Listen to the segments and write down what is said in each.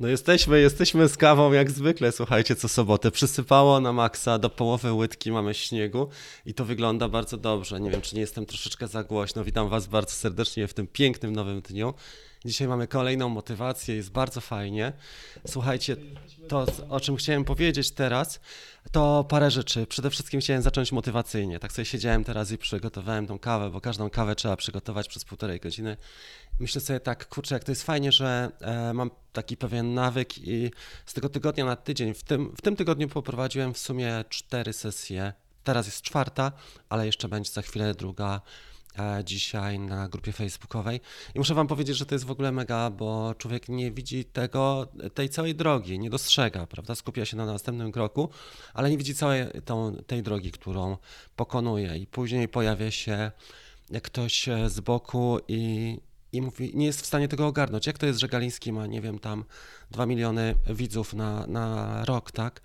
No jesteśmy, jesteśmy z kawą jak zwykle, słuchajcie, co sobotę. Przysypało na maksa, do połowy łydki mamy śniegu i to wygląda bardzo dobrze. Nie wiem, czy nie jestem troszeczkę za głośno. Witam Was bardzo serdecznie w tym pięknym nowym dniu. Dzisiaj mamy kolejną motywację, jest bardzo fajnie. Słuchajcie, to o czym chciałem powiedzieć teraz, to parę rzeczy. Przede wszystkim chciałem zacząć motywacyjnie. Tak sobie siedziałem teraz i przygotowałem tą kawę, bo każdą kawę trzeba przygotować przez półtorej godziny. Myślę sobie tak, kurczę, jak to jest fajnie, że e, mam taki pewien nawyk i z tego tygodnia na tydzień, w tym, w tym tygodniu poprowadziłem w sumie cztery sesje. Teraz jest czwarta, ale jeszcze będzie za chwilę druga dzisiaj na grupie facebookowej. I muszę wam powiedzieć, że to jest w ogóle mega, bo człowiek nie widzi tego, tej całej drogi, nie dostrzega, prawda? Skupia się na następnym kroku, ale nie widzi całej tą, tej drogi, którą pokonuje. I później pojawia się ktoś e, z boku i, i mówi, nie jest w stanie tego ogarnąć. Jak to jest, że Galiński ma, nie wiem, tam 2 miliony widzów na, na rok, tak?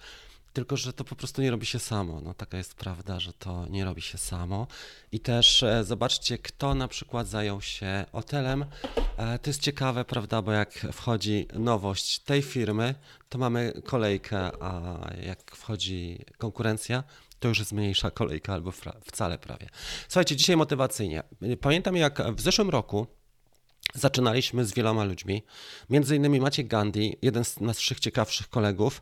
Tylko, że to po prostu nie robi się samo. No, taka jest prawda, że to nie robi się samo. I też e, zobaczcie, kto na przykład zajął się hotelem. E, to jest ciekawe, prawda, bo jak wchodzi nowość tej firmy, to mamy kolejkę, a jak wchodzi konkurencja, to już jest mniejsza kolejka albo wcale prawie. Słuchajcie, dzisiaj motywacyjnie. Pamiętam, jak w zeszłym roku Zaczynaliśmy z wieloma ludźmi, między innymi Maciek Gandhi, jeden z naszych ciekawszych kolegów,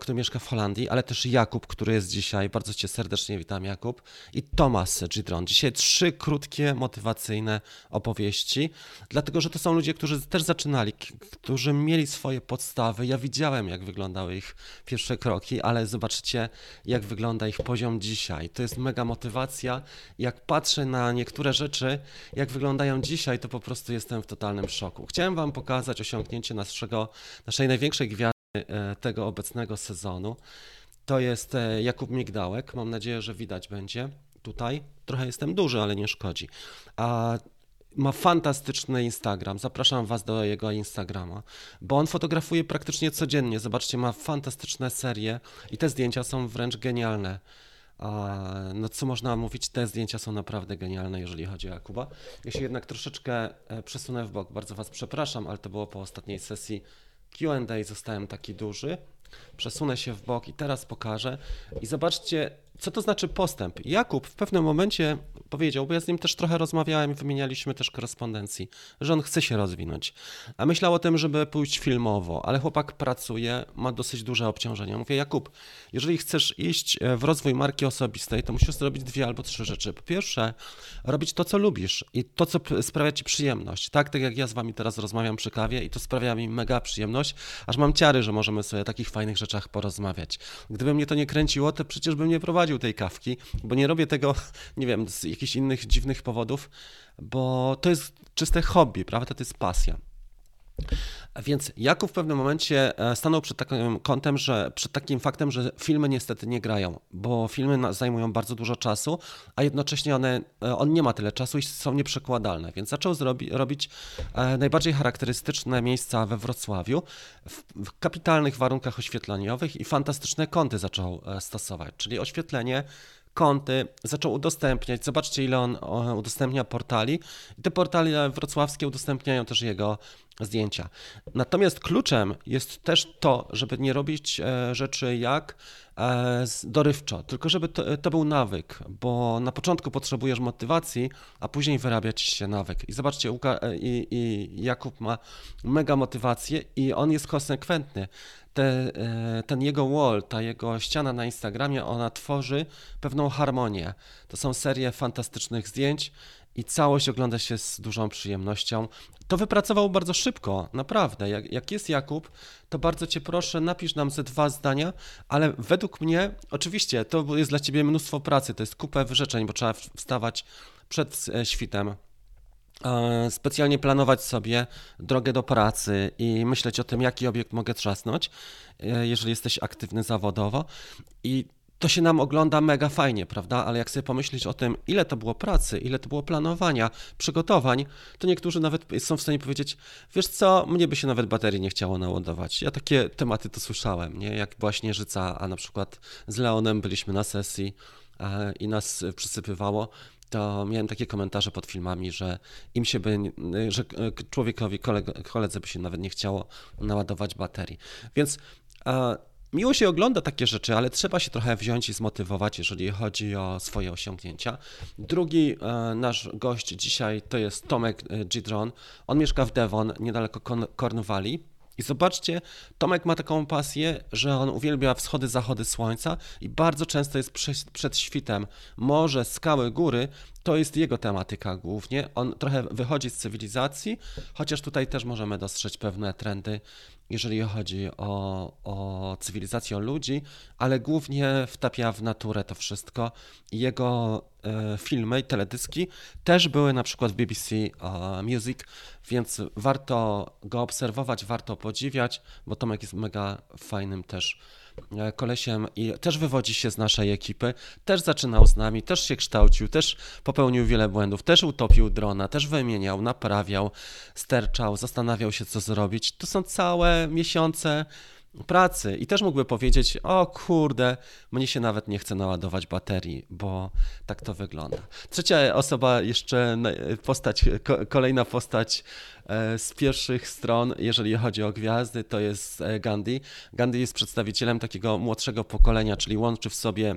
który mieszka w Holandii, ale też Jakub, który jest dzisiaj, bardzo Cię serdecznie witam Jakub, i Tomas Gidron. Dzisiaj trzy krótkie, motywacyjne opowieści, dlatego że to są ludzie, którzy też zaczynali, którzy mieli swoje podstawy. Ja widziałem, jak wyglądały ich pierwsze kroki, ale zobaczcie, jak wygląda ich poziom dzisiaj. To jest mega motywacja. Jak patrzę na niektóre rzeczy, jak wyglądają dzisiaj, to po prostu jestem jestem w totalnym szoku. Chciałem Wam pokazać osiągnięcie naszego, naszej największej gwiazdy e, tego obecnego sezonu. To jest e, Jakub Migdałek. Mam nadzieję, że widać będzie tutaj. Trochę jestem duży, ale nie szkodzi. A ma fantastyczny Instagram. Zapraszam Was do jego Instagrama, bo on fotografuje praktycznie codziennie. Zobaczcie, ma fantastyczne serie i te zdjęcia są wręcz genialne. No co można mówić, te zdjęcia są naprawdę genialne, jeżeli chodzi o Jakuba. Ja się jednak troszeczkę e, przesunę w bok, bardzo Was przepraszam, ale to było po ostatniej sesji Q&A, zostałem taki duży. Przesunę się w bok i teraz pokażę. I zobaczcie, co to znaczy postęp? Jakub w pewnym momencie powiedział, bo ja z nim też trochę rozmawiałem i wymienialiśmy też korespondencji, że on chce się rozwinąć. A myślał o tym, żeby pójść filmowo, ale chłopak pracuje, ma dosyć duże obciążenia. Mówię, Jakub, jeżeli chcesz iść e, w rozwój marki osobistej, to musisz zrobić dwie albo trzy rzeczy. Po pierwsze, robić to, co lubisz i to, co sprawia ci przyjemność. Tak, tak jak ja z wami teraz rozmawiam przy kawie i to sprawia mi mega przyjemność, aż mam ciary, że możemy sobie o takich fajnych rzeczach porozmawiać. Gdyby mnie to nie kręciło, to przecież bym nie prowadził tej kawki, bo nie robię tego, nie wiem, z jakichś innych dziwnych powodów, bo to jest czyste hobby, prawda? To jest pasja. Więc Jakub w pewnym momencie e, stanął przed takim kątem, że przed takim faktem, że filmy niestety nie grają, bo filmy zajmują bardzo dużo czasu, a jednocześnie one, e, on nie ma tyle czasu i są nieprzekładalne. Więc zaczął zrobi, robić e, najbardziej charakterystyczne miejsca we Wrocławiu w, w kapitalnych warunkach oświetleniowych i fantastyczne kąty zaczął stosować, czyli oświetlenie kąty, zaczął udostępniać. Zobaczcie, ile on udostępnia portali. I te portali wrocławskie udostępniają też jego zdjęcia. Natomiast kluczem jest też to, żeby nie robić e, rzeczy jak e, dorywczo, tylko żeby to, to, był nawyk, bo na początku potrzebujesz motywacji, a później wyrabiać się nawyk. I zobaczcie, e, i, i Jakub ma mega motywację i on jest konsekwentny. Te, ten jego wall, ta jego ściana na Instagramie, ona tworzy pewną harmonię. To są serie fantastycznych zdjęć i całość ogląda się z dużą przyjemnością. To wypracował bardzo szybko, naprawdę. Jak, jak, jest Jakub, to bardzo cię proszę, napisz nam ze dwa zdania, ale według mnie, oczywiście, to jest dla ciebie mnóstwo pracy, to jest kupę wyrzeczeń, bo trzeba wstawać przed e, świtem, e, specjalnie planować sobie drogę do pracy i myśleć o tym, jaki obiekt mogę trzasnąć, e, jeżeli jesteś aktywny zawodowo. I to się nam ogląda mega fajnie, prawda? Ale jak sobie pomyśleć o tym, ile to było pracy, ile to było planowania, przygotowań, to niektórzy nawet są w stanie powiedzieć, wiesz co, mnie by się nawet baterii nie chciało naładować. Ja takie tematy to słyszałem, nie? Jak była Śnieżyca, a na przykład z Leonem byliśmy na sesji e, i nas przysypywało, to miałem takie komentarze pod filmami, że im się by, że człowiekowi, koledze by się nawet nie chciało naładować baterii. Więc Miło się ogląda takie rzeczy, ale trzeba się trochę wziąć i zmotywować, jeżeli chodzi o swoje osiągnięcia. Drugi e, nasz gość dzisiaj to jest Tomek e, Gidron. On mieszka w Devon, niedaleko Cornwalli. I zobaczcie, Tomek ma taką pasję, że on uwielbia wschody, zachody słońca i bardzo często jest przed świtem. Morze, skały, góry to jest jego tematyka głównie. On trochę wychodzi z cywilizacji, chociaż tutaj też możemy dostrzec pewne trendy jeżeli chodzi o, o cywilizację, o ludzi, ale głównie wtapia w naturę to wszystko. Jego e, filmy i teledyski też były na przykład w BBC e, Music, więc warto go obserwować, warto podziwiać, bo Tomek jest mega fajnym też kolesiem i też wywodzi się z naszej ekipy, też zaczynał z nami, też się kształcił, też popełnił wiele błędów, też utopił drona, też wymieniał, naprawiał, sterczał, zastanawiał się co zrobić. To są całe miesiące pracy i też mógłby powiedzieć, o kurde, mnie się nawet nie chce naładować baterii, bo tak to wygląda. Trzecia osoba, jeszcze postać, kolejna postać e, z pierwszych stron, jeżeli chodzi o gwiazdy, to jest e, Gandhi. Gandhi jest przedstawicielem takiego młodszego pokolenia, czyli łączy w sobie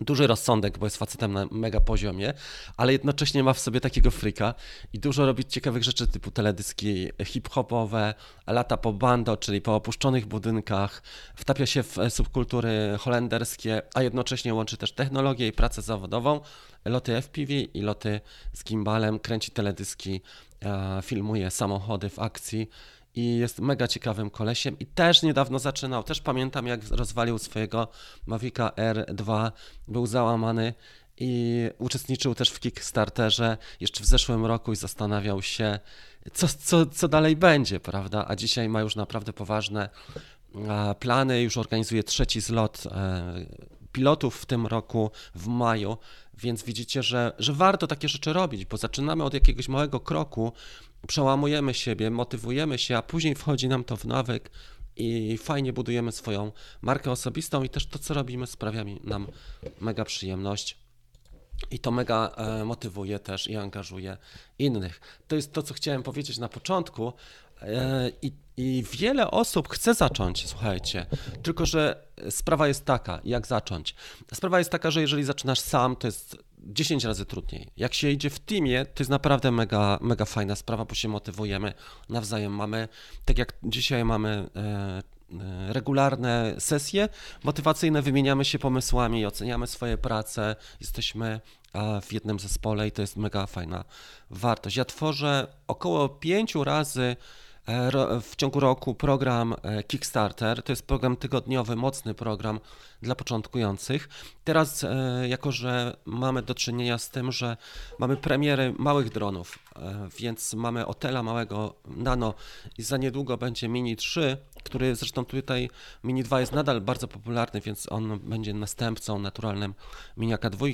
duży rozsądek, bo jest facetem na mega poziomie, ale jednocześnie ma w sobie takiego frika i dużo robi ciekawych rzeczy typu teledyski hip-hopowe, lata po bando, czyli po opuszczonych budynkach, wtapia się w subkultury holenderskie, a jednocześnie łączy też technologię i pracę zawodową, loty FPV i loty z gimbalem, kręci teledyski, e, filmuje samochody w akcji, i jest mega ciekawym kolesiem i też niedawno zaczynał, też pamiętam jak rozwalił swojego Mavica R2, był załamany i uczestniczył też w Kickstarterze. Jeszcze w zeszłym roku i zastanawiał się, co, co, co dalej będzie, prawda? A dzisiaj ma już naprawdę poważne plany, już organizuje trzeci zlot e, pilotów w tym roku w maju, więc widzicie, że, że warto takie rzeczy robić, bo zaczynamy od jakiegoś małego kroku, przełamujemy siebie, motywujemy się, a później wchodzi nam to w nawyk i fajnie budujemy swoją markę osobistą i też to, co robimy, sprawia nam mega przyjemność. I to mega e, motywuje też i angażuje innych. To jest to, co chciałem powiedzieć na początku. E, I, I wiele osób chce zacząć, słuchajcie, tylko że sprawa jest taka, jak zacząć. Sprawa jest taka, że jeżeli zaczynasz sam, to jest 10 razy trudniej. Jak się idzie w teamie, to jest naprawdę mega, mega fajna sprawa, bo się motywujemy nawzajem. Mamy, tak jak dzisiaj mamy e, e, regularne sesje motywacyjne, wymieniamy się pomysłami, oceniamy swoje prace, jesteśmy w jednym zespole i to jest mega fajna wartość. Ja tworzę około pięciu razy w ciągu roku program e, Kickstarter. To jest program tygodniowy, mocny program dla początkujących. Teraz, e, jako że mamy do czynienia z tym, że mamy premiery małych dronów, więc mamy Otela małego Nano i za niedługo będzie Mini 3, który zresztą tutaj Mini 2 jest nadal bardzo popularny, więc on będzie następcą naturalnym Miniaka 2.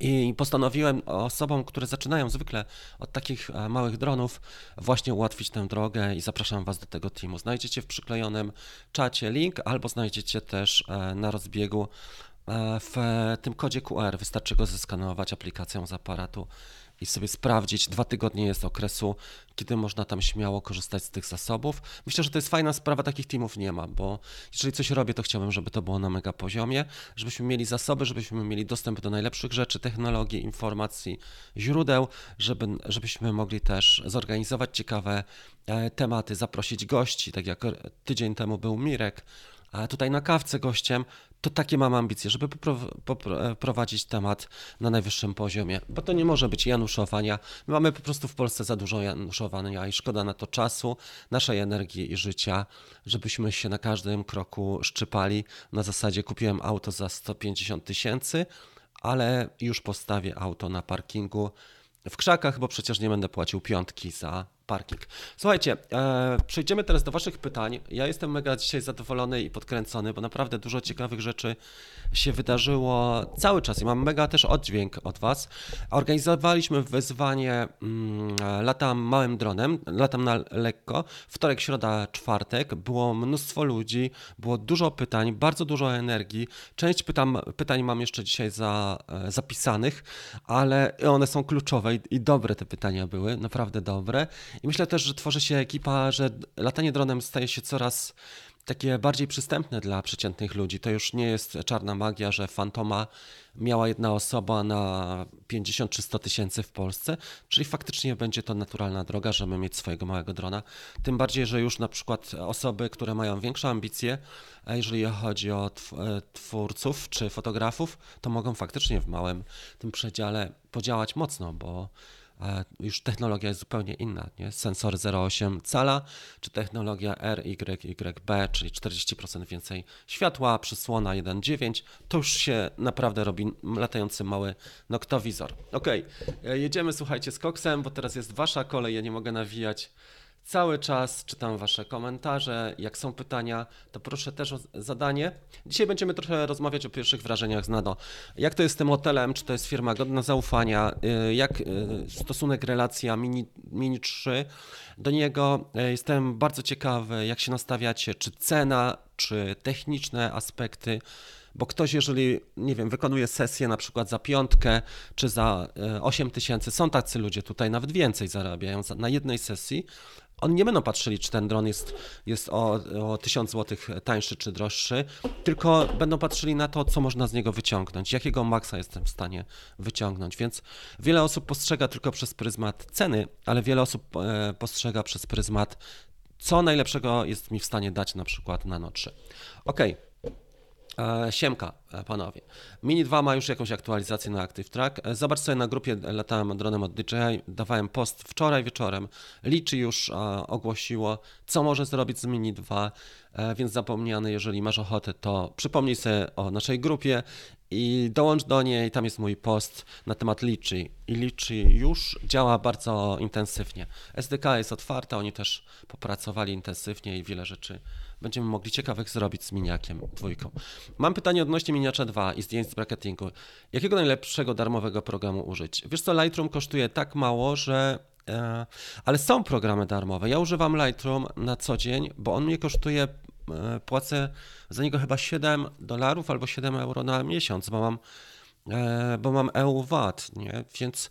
I postanowiłem osobom, które zaczynają zwykle od takich e, małych dronów, właśnie ułatwić tę drogę i zapraszam Was do tego teamu. Znajdziecie w przyklejonym czacie link, albo znajdziecie też e, na rozbiegu e, w tym kodzie QR. Wystarczy go zeskanować aplikacją z aparatu i sobie sprawdzić. Dwa tygodnie jest okresu, kiedy można tam śmiało korzystać z tych zasobów. Myślę, że to jest fajna sprawa, takich teamów nie ma, bo jeżeli coś robię, to chciałbym, żeby to było na mega poziomie, żebyśmy mieli zasoby, żebyśmy mieli dostęp do najlepszych rzeczy, technologii, informacji, źródeł, żeby, żebyśmy mogli też zorganizować ciekawe e, tematy, zaprosić gości, tak jak tydzień temu był Mirek, a tutaj na kawce gościem, to takie mam ambicje, żeby poprowadzić temat na najwyższym poziomie, bo to nie może być januszowania. My mamy po prostu w Polsce za dużo januszowania i szkoda na to czasu, naszej energii i życia, żebyśmy się na każdym kroku szczypali. Na zasadzie kupiłem auto za 150 tysięcy, ale już postawię auto na parkingu w krzakach, bo przecież nie będę płacił piątki za parking. Słuchajcie, e, przejdziemy teraz do Waszych pytań. Ja jestem mega dzisiaj zadowolony i podkręcony, bo naprawdę dużo ciekawych rzeczy się wydarzyło cały czas i mam mega też oddźwięk od Was. Organizowaliśmy wyzwanie mm, Latam małym dronem, latam na lekko, wtorek, środa, czwartek. Było mnóstwo ludzi, było dużo pytań, bardzo dużo energii. Część pytam, pytań mam jeszcze dzisiaj za, e, zapisanych, ale one są kluczowe i, i dobre te pytania były, naprawdę dobre. I myślę też, że tworzy się ekipa, że latanie dronem staje się coraz takie bardziej przystępne dla przeciętnych ludzi. To już nie jest czarna magia, że fantoma miała jedna osoba na 50 czy 100 tysięcy w Polsce, czyli faktycznie będzie to naturalna droga, żeby mieć swojego małego drona. Tym bardziej, że już na przykład osoby, które mają większe ambicje, jeżeli chodzi o e, twórców czy fotografów, to mogą faktycznie w małym tym przedziale podziałać mocno, bo już technologia jest zupełnie inna. Nie? Sensor 0,8 cala, czy technologia RYYB, czyli 40% więcej światła, przysłona 1,9, to już się naprawdę robi latający mały noktowizor. Ok, e, jedziemy, słuchajcie, z koksem, bo teraz jest wasza kolej, ja nie mogę nawijać Cały czas czytam Wasze komentarze. Jak są pytania, to proszę też o zadanie. Dzisiaj będziemy trochę rozmawiać o pierwszych wrażeniach z Nado. Jak to jest z tym hotelem? Czy to jest firma godna zaufania? Y, jak y, stosunek relacja Mini, Mini 3 do niego? Y, jestem bardzo ciekawy, jak się nastawiacie, czy cena, czy techniczne aspekty bo ktoś, jeżeli, nie wiem, wykonuje sesję na przykład za piątkę czy za 8 tysięcy, są tacy ludzie tutaj, nawet więcej zarabiają na jednej sesji, oni nie będą patrzyli, czy ten dron jest, jest o, o 1000 zł tańszy czy droższy, tylko będą patrzyli na to, co można z niego wyciągnąć, jakiego maksa jestem w stanie wyciągnąć. Więc wiele osób postrzega tylko przez pryzmat ceny, ale wiele osób e, postrzega przez pryzmat, co najlepszego jest mi w stanie dać na przykład Nano 3. Ok. E, siemka, e, panowie. Mini 2 ma już jakąś aktualizację na Active Track. E, zobacz sobie na grupie, latałem dronem od DJI, dawałem post wczoraj wieczorem. Liczy już ogłosiło, co może zrobić z Mini 2, więc zapomniany, jeżeli masz ochotę, to przypomnij sobie o naszej grupie i dołącz do niej, tam jest mój post na temat Liczy. I Liczy już działa bardzo intensywnie. SDK jest otwarta, oni też popracowali intensywnie i wiele rzeczy będziemy mogli ciekawych zrobić z miniakiem dwójką. Mam pytanie odnośnie miniacza 2 i zdjęć z bracketingu. Jakiego najlepszego darmowego programu użyć? Wiesz co, Lightroom kosztuje tak mało, że e, ale są programy darmowe. Ja używam Lightroom na co dzień, bo on mnie kosztuje, płacę za niego chyba 7 dolarów albo 7 euro na miesiąc, bo mam, e, bo mam EU VAT, nie? Więc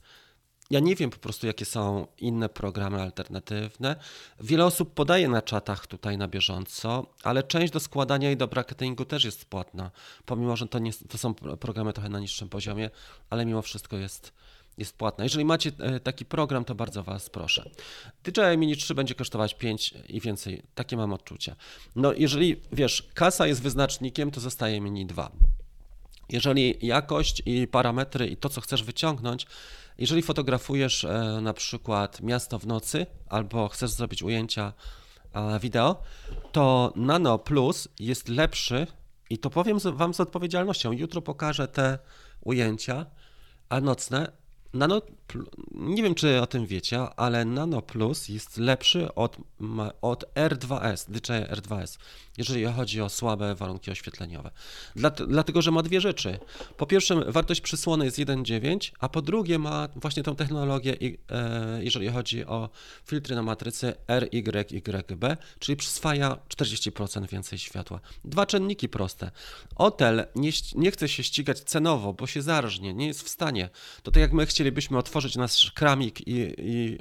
ja nie wiem po prostu, jakie są inne programy alternatywne. Wiele osób podaje na czatach tutaj na bieżąco, ale część do składania i do bracketingu też jest płatna. Pomimo, że to, nie, to są programy trochę na niższym poziomie, ale mimo wszystko jest, jest płatna. Jeżeli macie e, taki program, to bardzo Was proszę. DJI Mini 3 będzie kosztować 5 i więcej. Takie mam odczucia. No, jeżeli wiesz, kasa jest wyznacznikiem, to zostaje Mini 2. Jeżeli jakość i parametry i to, co chcesz wyciągnąć, jeżeli fotografujesz e, na przykład miasto w nocy albo chcesz zrobić ujęcia e, wideo, to Nano Plus jest lepszy i to powiem Wam z odpowiedzialnością. Jutro pokażę te ujęcia a nocne Nano, nie wiem czy o tym wiecie, ale Nano Plus jest lepszy od, od R2S, DJI R2S, jeżeli chodzi o słabe warunki oświetleniowe. dlatego, że ma dwie rzeczy. Po pierwsze, wartość przysłony jest 1.9, a po drugie ma właśnie tą technologię, e, jeżeli chodzi o filtry na matrycy RYYB, czyli przyswaja 40% więcej światła. Dwa czynniki proste. Otel nie, nie chce się ścigać cenowo, bo się zarżnie, nie jest w stanie. To tak jak my chcieli chcielibyśmy otworzyć nasz kramik i, i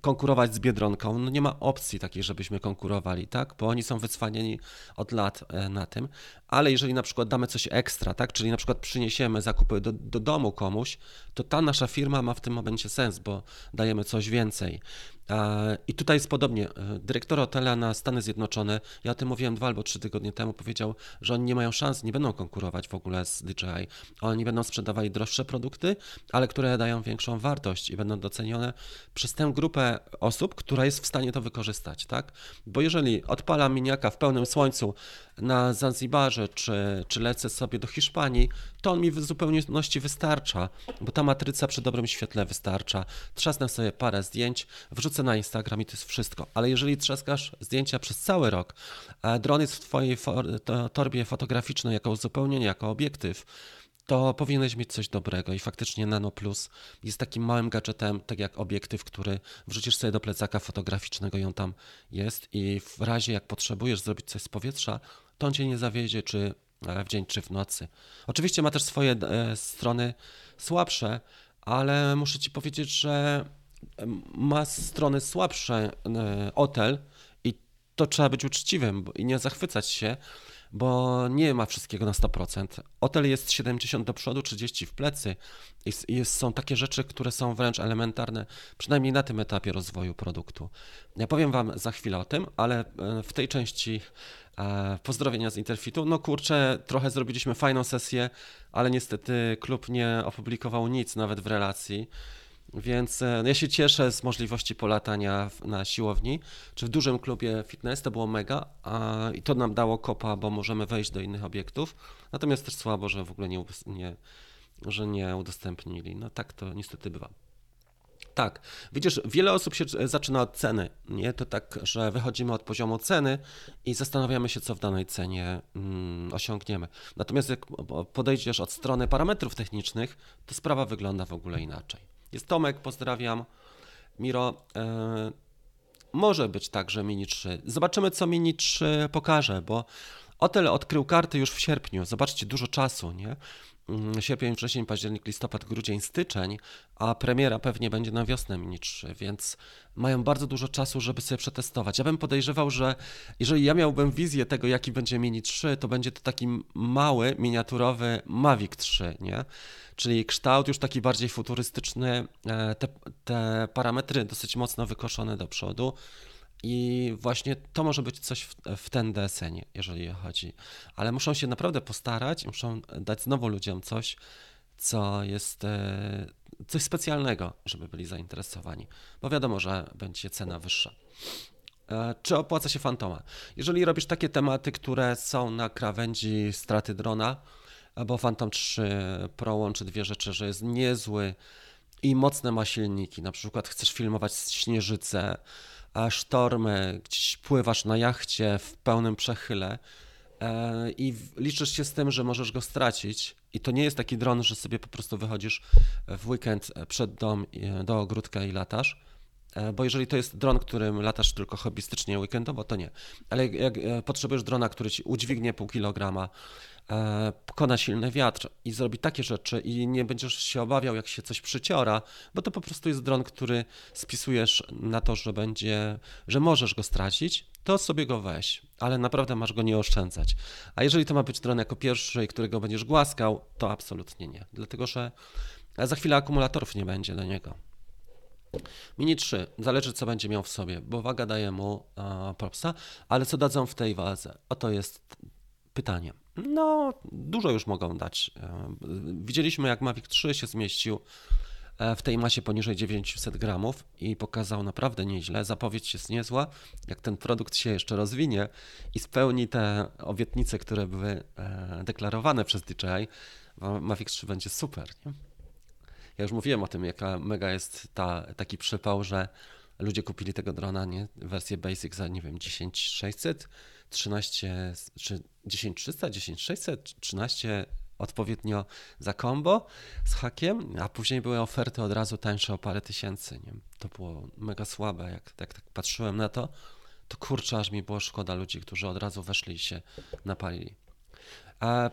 konkurować z Biedronką, no nie ma opcji takiej, żebyśmy konkurowali, tak? Bo oni są wycwanieni od lat e, na tym, ale jeżeli na przykład damy coś ekstra, tak? Czyli na przykład przyniesiemy zakupy do, do domu komuś, to ta nasza firma ma w tym momencie sens, bo dajemy coś więcej. I tutaj jest podobnie. E, dyrektor hotela na Stany Zjednoczone, ja o tym mówiłem dwa albo trzy tygodnie temu, powiedział, że oni nie mają szans, nie będą konkurować w ogóle z DJI. Oni będą sprzedawali droższe produkty, ale które dają większą wartość i będą docenione przez tę grupę osób, która jest w stanie to wykorzystać, tak? Bo jeżeli odpalam miniaka w pełnym słońcu na Zanzibarze, czy, czy lecę sobie do Hiszpanii, to on mi w zupełności wystarcza, bo ta matryca przy dobrym świetle wystarcza. Trzasnę sobie parę zdjęć, wrzucę na Instagram i to jest wszystko. Ale jeżeli trzaskasz zdjęcia przez cały rok, a dron jest w twojej torbie fotograficznej jako uzupełnienie, jako obiektyw, to powinieneś mieć coś dobrego i faktycznie Nano Plus jest takim małym gadżetem, tak jak obiektyw, który wrzucisz sobie do plecaka fotograficznego i on tam jest i w razie jak potrzebujesz zrobić coś z powietrza, to on cię nie zawiedzie, czy e, w dzień, czy w nocy. Oczywiście ma też swoje e, strony słabsze, ale muszę ci powiedzieć, że ma strony słabsze e, hotel i to trzeba być uczciwym i nie zachwycać się, bo nie ma wszystkiego na 100%. Hotel jest 70 do przodu, 30 w plecy i jest, są takie rzeczy, które są wręcz elementarne, przynajmniej na tym etapie rozwoju produktu. Ja powiem Wam za chwilę o tym, ale e, w tej części e, pozdrowienia z Interfitu. No kurczę, trochę zrobiliśmy fajną sesję, ale niestety klub nie opublikował nic nawet w relacji. Więc e, no ja się cieszę z możliwości polatania na siłowni, czy w dużym klubie fitness, to było mega a, i to nam dało kopa, bo możemy wejść do innych obiektów. Natomiast też słabo, że w ogóle nie, nie, że nie udostępnili. No tak to niestety bywa. Tak, widzisz, wiele osób się zaczyna od ceny, nie? To tak, że wychodzimy od poziomu ceny i zastanawiamy się, co w danej cenie mm, osiągniemy. Natomiast jak podejdziesz od strony parametrów technicznych, to sprawa wygląda w ogóle inaczej. Jest Tomek, pozdrawiam. Miro, e, może być tak, że Mini 3. Zobaczymy, co Mini 3 pokaże, bo Otel odkrył karty już w sierpniu. Zobaczcie, dużo czasu, nie? Mm, sierpień, wrzesień, październik, listopad, grudzień, styczeń, a premiera pewnie będzie na wiosnę Mini 3, więc mają bardzo dużo czasu, żeby sobie przetestować. Ja bym podejrzewał, że jeżeli ja miałbym wizję tego, jaki będzie Mini 3, to będzie to taki mały, miniaturowy Mavic 3, nie? Czyli kształt już taki bardziej futurystyczny, e, te, te parametry dosyć mocno wykoszone do przodu. I właśnie to może być coś w, w ten desenie, jeżeli chodzi. Ale muszą się naprawdę postarać, muszą dać znowu ludziom coś, co jest e, coś specjalnego, żeby byli zainteresowani. Bo wiadomo, że będzie cena wyższa. E, czy opłaca się fantoma? Jeżeli robisz takie tematy, które są na krawędzi straty drona, bo Phantom 3 Pro łączy dwie rzeczy, że jest niezły i mocne ma silniki. Na przykład chcesz filmować śnieżycę, sztormy, gdzieś pływasz na jachcie w pełnym przechyle e, i liczysz się z tym, że możesz go stracić. I to nie jest taki dron, że sobie po prostu wychodzisz w weekend przed dom do ogródka i latasz. E, bo jeżeli to jest dron, którym latasz tylko hobbystycznie, weekendowo, to nie. Ale jak, e, potrzebujesz drona, który ci udźwignie pół kilograma, E, pokona silny wiatr i zrobi takie rzeczy i nie będziesz się obawiał, jak się coś przyciora, bo to po prostu jest dron, który spisujesz na to, że będzie, że możesz go stracić, to sobie go weź, ale naprawdę masz go nie oszczędzać. A jeżeli to ma być dron jako pierwszy, którego będziesz głaskał, to absolutnie nie, dlatego że za chwilę akumulatorów nie będzie do niego. Mini 3, zależy co będzie miał w sobie, bo waga daje mu uh, propsa, ale co dadzą w tej wadze? Oto jest pytanie. No, dużo już mogą dać. E, widzieliśmy, jak Mavic 3 się zmieścił e, w tej masie poniżej 900 gramów i pokazał naprawdę nieźle. Zapowiedź jest niezła. Jak ten produkt się jeszcze rozwinie i spełni te obietnice, które były e, deklarowane przez DJI, Mavic 3 będzie super. Nie? Ja już mówiłem o tym, jaka mega jest ta, taki przypał, że ludzie kupili tego drona, nie? Wersję Basic za, nie wiem, 10600 13 czy 10300, 10600, 13 odpowiednio za combo z hakiem, a później były oferty od razu tańsze o parę tysięcy. Nie? To było mega słabe, jak, jak tak patrzyłem na to, to kurczę, aż mi było szkoda ludzi, którzy od razu weszli i się napalili.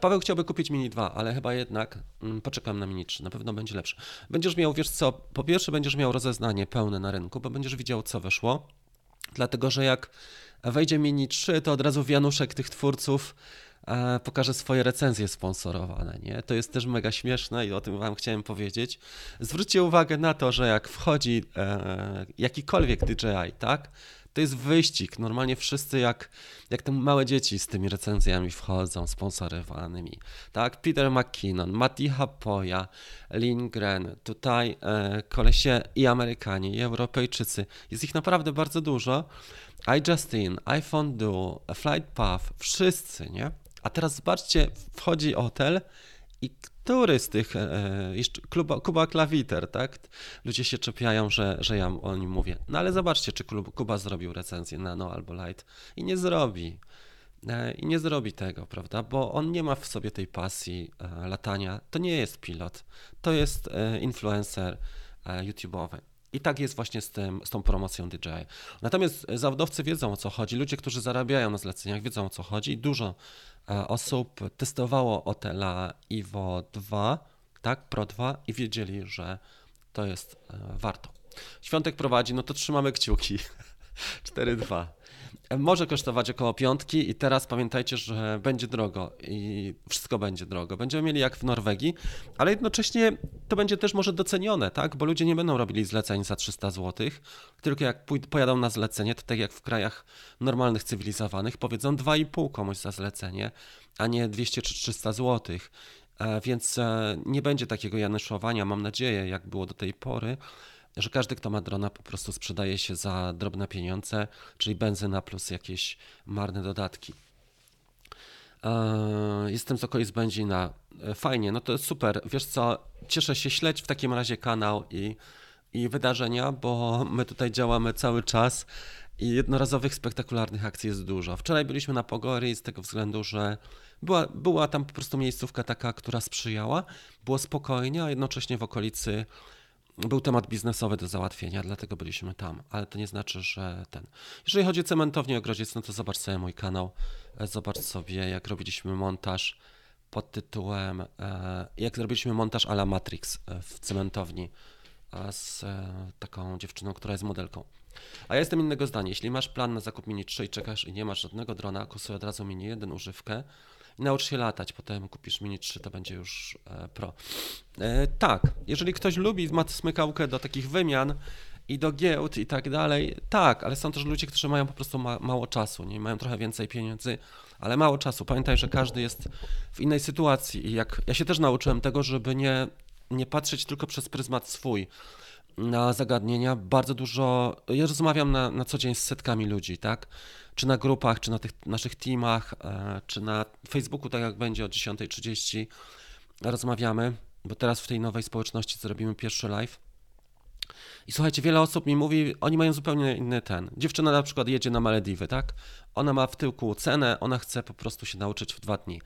Paweł chciałby kupić Mini 2, ale chyba jednak mm, poczekam na Mini 3, na pewno będzie lepszy. Będziesz miał, wiesz co, po pierwsze będziesz miał rozeznanie pełne na rynku, bo będziesz widział co weszło, dlatego że jak wejdzie Mini 3, to od razu Januszek tych twórców e, pokaże swoje recenzje sponsorowane. Nie? To jest też mega śmieszne i o tym Wam chciałem powiedzieć. Zwróćcie uwagę na to, że jak wchodzi e, jakikolwiek DJI, tak? To jest wyścig. Normalnie wszyscy jak, jak te małe dzieci z tymi recenzjami wchodzą, sponsorowanymi. Tak, Peter McKinnon, Matti Hapoya, Lindgren, tutaj e, kolesie i Amerykanie, i Europejczycy. Jest ich naprawdę bardzo dużo iJustin, iPhone Duo, Flight Path, wszyscy, nie? A teraz zobaczcie, wchodzi hotel i Który e, jeszcze Kuba, Kuba Klawiter, tak? Ludzie się czepiają, że, że ja o nim mówię. No ale zobaczcie, czy Kuba zrobił recenzję Nano albo Light i nie zrobi. E, I nie zrobi tego, prawda? Bo on nie ma w sobie tej pasji e, latania. To nie jest pilot, to jest e, influencer YouTube'owy. I tak jest właśnie z, tym, z tą promocją DJI. Natomiast zawodowcy wiedzą o co chodzi, ludzie, którzy zarabiają na zleceniach, wiedzą o co chodzi. Dużo osób testowało Otela Ivo 2, tak, Pro 2 i wiedzieli, że to jest warto. Świątek prowadzi, no to trzymamy kciuki. 4-2. Może kosztować około piątki i teraz pamiętajcie, że będzie drogo i wszystko będzie drogo. Będziemy mieli jak w Norwegii, ale jednocześnie to będzie też może docenione, tak? Bo ludzie nie będą robili zleceń za 300 zł, tylko jak pojadą na zlecenie, to tak jak w krajach normalnych, cywilizowanych, powiedzą 2,5 komuś za zlecenie, a nie 200 czy 300 zł. E, więc e, nie będzie takiego janyszowania, mam nadzieję, jak było do tej pory że każdy, kto ma drona, po prostu sprzedaje się za drobne pieniądze, czyli benzyna plus jakieś marne dodatki. E, jestem z okolic Będzina. E, fajnie, no to super. Wiesz co, cieszę się, śledź w takim razie kanał i, i wydarzenia, bo my tutaj działamy cały czas i jednorazowych, spektakularnych akcji jest dużo. Wczoraj byliśmy na Pogory z tego względu, że była, była tam po prostu miejscówka taka, która sprzyjała. Było spokojnie, a jednocześnie w okolicy był temat biznesowy do załatwienia, dlatego byliśmy tam, ale to nie znaczy, że ten. Jeżeli chodzi o cementownię Ogrodziec, no to zobacz sobie mój kanał, e, zobacz sobie, jak robiliśmy montaż pod tytułem, e, jak zrobiliśmy montaż ala Matrix e, w cementowni z taką dziewczyną, która jest modelką. A ja jestem innego zdania. Jeśli masz plan na zakup Mini 3 i czekasz i nie masz żadnego drona, kupuj od razu Mini 1 używkę, naucz się latać. Potem kupisz Mini 3, to będzie już e, Pro. E, tak, jeżeli ktoś lubi, ma smykałkę do takich wymian i do giełd i tak dalej, tak, ale są też ludzie, którzy mają po prostu ma, mało czasu, nie mają trochę więcej pieniędzy, ale mało czasu. Pamiętaj, że każdy jest w innej sytuacji i jak ja się też nauczyłem tego, żeby nie, nie patrzeć tylko przez pryzmat swój na zagadnienia. Bardzo dużo, ja rozmawiam na, na co dzień z setkami ludzi, tak? czy na grupach, czy na tych naszych teamach, e, czy na Facebooku, tak jak będzie o 10.30 rozmawiamy, bo teraz w tej nowej społeczności zrobimy pierwszy live. I słuchajcie, wiele osób mi mówi, oni mają zupełnie inny ten. Dziewczyna na przykład jedzie na Malediwy, tak? Ona ma w tyłku cenę, ona chce po prostu się nauczyć w dwa dni.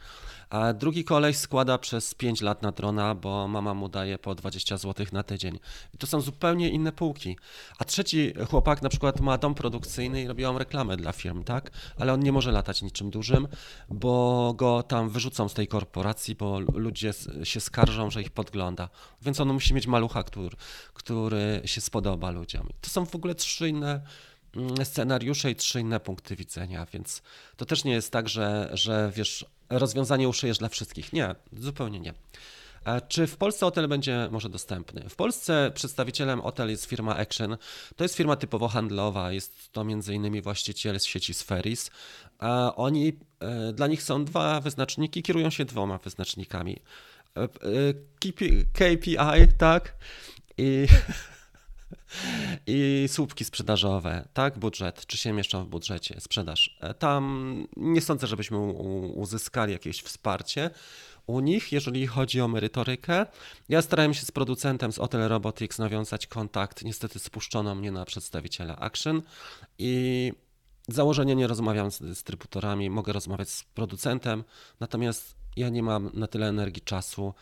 A drugi koleś składa przez 5 lat na drona, bo mama mu daje po 20 zł na tydzień. I to są zupełnie inne półki. A trzeci chłopak na przykład ma dom produkcyjny i robią reklamę dla firm, tak? Ale on nie może latać niczym dużym, bo go tam wyrzucą z tej korporacji, bo ludzie się skarżą, że ich podgląda. Więc on musi mieć malucha, który, który się spodoba ludziom. To są w ogóle trzy inne scenariusze i trzy inne punkty widzenia, więc to też nie jest tak, że, że wiesz, rozwiązanie uszyjesz dla wszystkich. Nie, zupełnie nie. Czy w Polsce hotel będzie może dostępny? W Polsce przedstawicielem hotel jest firma Action. To jest firma typowo handlowa. Jest to m.in. właściciel z sieci Sferis. A oni, e, dla nich są dwa wyznaczniki, kierują się dwoma wyznacznikami. E, e, KPI, tak? I I słupki sprzedażowe, tak? Budżet, czy się mieszczą w budżecie, sprzedaż. E, tam nie sądzę, żebyśmy uzyskali jakieś wsparcie u nich, jeżeli chodzi o merytorykę. Ja starałem się z producentem z Hotel Robotics nawiązać kontakt. Niestety spuszczono mnie na przedstawiciela Action i założenie nie rozmawiam z dystrybutorami, mogę rozmawiać z producentem, natomiast ja nie mam na tyle energii, czasu,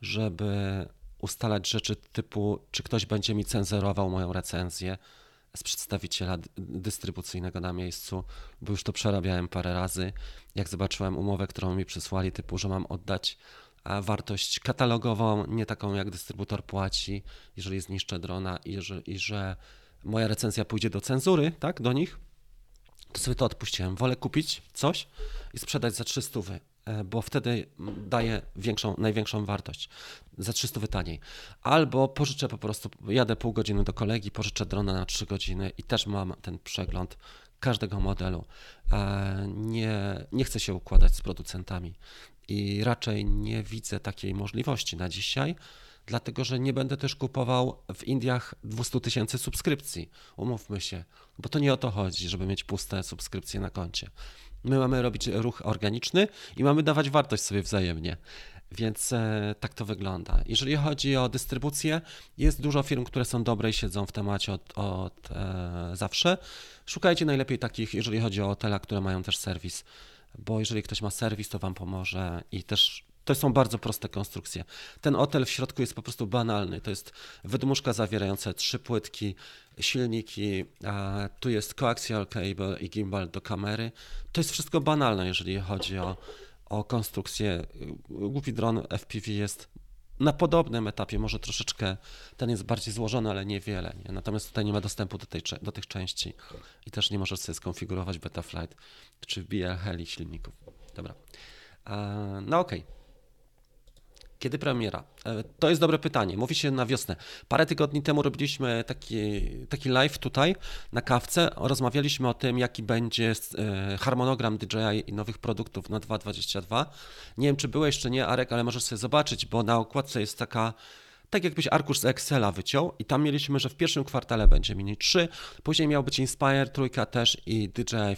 żeby ustalać rzeczy typu, czy ktoś będzie mi cenzurował moją recenzję z przedstawiciela dystrybucyjnego na miejscu, bo już to przerabiałem parę razy. Jak zobaczyłem umowę, którą mi przysłali, typu, że mam oddać wartość katalogową, nie taką jak dystrybutor płaci, jeżeli zniszczę drona i że, i że moja recenzja pójdzie do cenzury, tak, do nich, to sobie to odpuściłem. Wolę kupić coś i sprzedać za 300 E, bo wtedy daje większą, największą wartość. Za 300 taniej. Albo pożyczę po prostu, jadę pół godziny do kolegi, pożyczę drona na 3 godziny i też mam ten przegląd każdego modelu. E, nie, nie chcę się układać z producentami i raczej nie widzę takiej możliwości na dzisiaj, dlatego że nie będę też kupował w Indiach 200 tysięcy subskrypcji. Umówmy się, bo to nie o to chodzi, żeby mieć puste subskrypcje na koncie. My mamy robić ruch organiczny i mamy dawać wartość sobie wzajemnie. Więc e, tak to wygląda. Jeżeli chodzi o dystrybucję, jest dużo firm, które są dobre i siedzą w temacie od, od e, zawsze. Szukajcie najlepiej takich, jeżeli chodzi o hotela, które mają też serwis, bo jeżeli ktoś ma serwis, to wam pomoże i też to są bardzo proste konstrukcje. Ten hotel w środku jest po prostu banalny. To jest wydmuszka zawierająca trzy płytki, silniki, tu jest coaxial cable i gimbal do kamery. To jest wszystko banalne, jeżeli chodzi o, o konstrukcję. Głupi dron FPV jest na podobnym etapie, może troszeczkę ten jest bardziej złożony, ale niewiele. Nie? Natomiast tutaj nie ma dostępu do, tej, do tych części i też nie możesz sobie skonfigurować Betaflight czy BL Heli silników. Dobra. No okej. Okay. Kiedy premiera? E, to jest dobre pytanie. Mówi się na wiosnę. Parę tygodni temu robiliśmy taki, taki live tutaj na kawce. Rozmawialiśmy o tym, jaki będzie e, harmonogram DJI i nowych produktów na 2022. Nie wiem, czy byłeś, czy nie, Arek, ale możesz sobie zobaczyć, bo na okładce jest taka tak jakbyś arkusz z Excela wyciął i tam mieliśmy, że w pierwszym kwartale będzie Mini 3, później miał być Inspire trójka też i DJI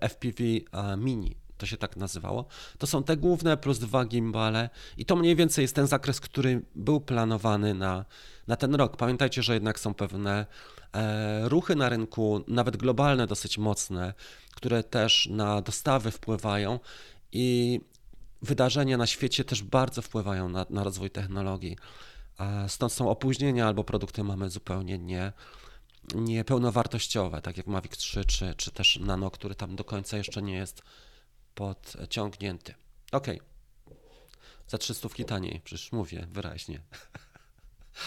FPV e, Mini to się tak nazywało. To są te główne plus dwa gimbale i to mniej więcej jest ten zakres, który był planowany na, na ten rok. Pamiętajcie, że jednak są pewne e, ruchy na rynku, nawet globalne, dosyć mocne, które też na dostawy wpływają i wydarzenia na świecie też bardzo wpływają na, na rozwój technologii. E, stąd są opóźnienia albo produkty mamy zupełnie nie niepełnowartościowe, tak jak Mavic 3 czy, czy też Nano, który tam do końca jeszcze nie jest podciągnięty. Ok. Za 300 taniej, przecież mówię wyraźnie.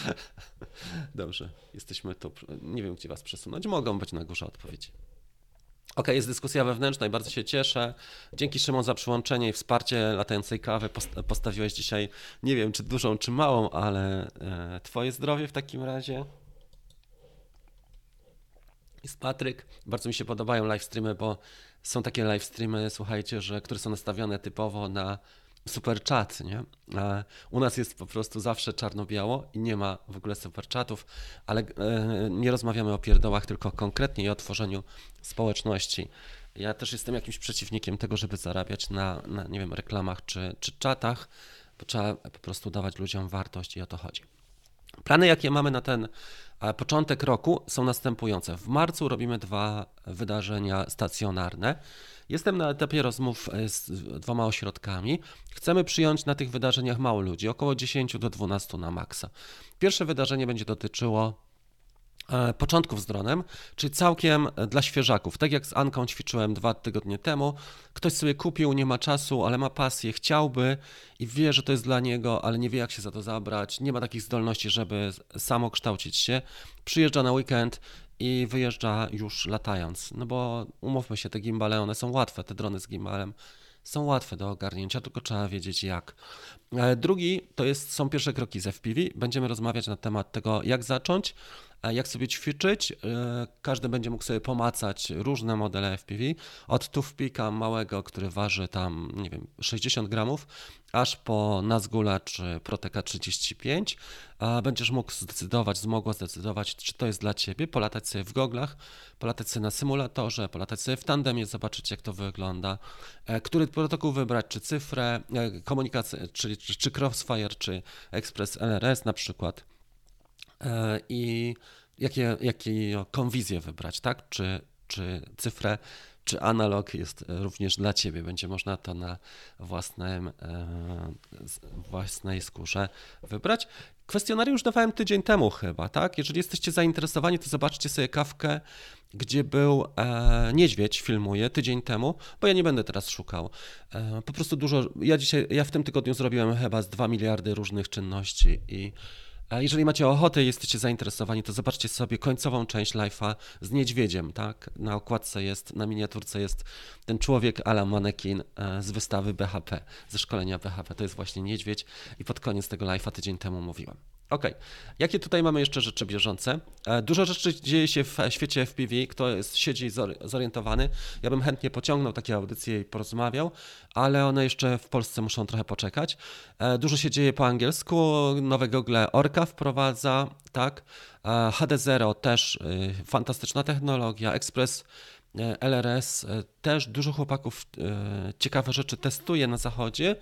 Dobrze, jesteśmy tu. Nie wiem, gdzie Was przesunąć. Mogą być na górze odpowiedzi. Ok, jest dyskusja wewnętrzna i bardzo się cieszę. Dzięki Szymon za przyłączenie i wsparcie latającej kawy. Postawiłeś dzisiaj, nie wiem czy dużą, czy małą, ale e, Twoje zdrowie w takim razie. Jest Patryk. Bardzo mi się podobają live streamy, bo są takie live streamy, słuchajcie, że, które są nastawione typowo na super chat, nie? A u nas jest po prostu zawsze czarno-biało i nie ma w ogóle super chatów, ale e, nie rozmawiamy o pierdołach, tylko konkretnie o tworzeniu społeczności. Ja też jestem jakimś przeciwnikiem tego, żeby zarabiać na, na nie wiem, reklamach czy, czy czatach, bo trzeba po prostu dawać ludziom wartość i o to chodzi. Plany, jakie mamy na ten początek roku, są następujące. W marcu robimy dwa wydarzenia stacjonarne. Jestem na etapie rozmów z dwoma ośrodkami. Chcemy przyjąć na tych wydarzeniach mało ludzi, około 10 do 12 na maksa. Pierwsze wydarzenie będzie dotyczyło E, początków z dronem, czyli całkiem dla świeżaków. Tak jak z Anką ćwiczyłem dwa tygodnie temu, ktoś sobie kupił, nie ma czasu, ale ma pasję, chciałby i wie, że to jest dla niego, ale nie wie jak się za to zabrać, nie ma takich zdolności, żeby samo kształcić się. Przyjeżdża na weekend i wyjeżdża już latając. No bo umówmy się, te gimbale, one są łatwe, te drony z gimbalem są łatwe do ogarnięcia, tylko trzeba wiedzieć jak. E, drugi to jest, są pierwsze kroki z FPV. Będziemy rozmawiać na temat tego, jak zacząć, jak sobie ćwiczyć. E, każdy będzie mógł sobie pomacać różne modele FPV, od tufpika małego, który waży tam, nie wiem, 60 gramów, aż po Nazgula czy Proteka 35. Będziesz mógł zdecydować, zmogła zdecydować, czy to jest dla Ciebie, polatać sobie w goglach, polatać sobie na symulatorze, polatać sobie w tandemie, zobaczyć jak to wygląda, e, który protokół wybrać, czy cyfrę, e, komunikację, czyli czy, czy Crossfire, czy Express LRS na przykład. E, I jakie, jakie konwizję wybrać, tak? Czy, czy cyfrę, czy analog jest również dla Ciebie. Będzie można to na własnym, e, własnej skórze wybrać. Kwestionariusz dawałem tydzień temu chyba, tak? Jeżeli jesteście zainteresowani, to zobaczcie sobie kawkę, gdzie był e, niedźwiedź, filmuje tydzień temu, bo ja nie będę teraz szukał. E, po prostu dużo, ja dzisiaj, ja w tym tygodniu zrobiłem chyba z 2 miliardy różnych czynności i a jeżeli macie ochotę i jesteście zainteresowani, to zobaczcie sobie końcową część live'a z niedźwiedziem, tak? Na okładce jest, na miniaturce jest ten człowiek ala manekin e, z wystawy BHP, ze szkolenia BHP. To jest właśnie niedźwiedź i pod koniec tego live'a tydzień temu mówiłem. Ok, jakie tutaj mamy jeszcze rzeczy bieżące? E, dużo rzeczy dzieje się w świecie FPV, kto jest, siedzi zorientowany. Ja bym chętnie pociągnął takie audycje i porozmawiał, ale one jeszcze w Polsce muszą trochę poczekać. E, dużo się dzieje po angielsku, nowe Google Orca wprowadza, tak? E, HD0 też fantastyczna technologia, Express LRS też dużo chłopaków ciekawe rzeczy testuje na zachodzie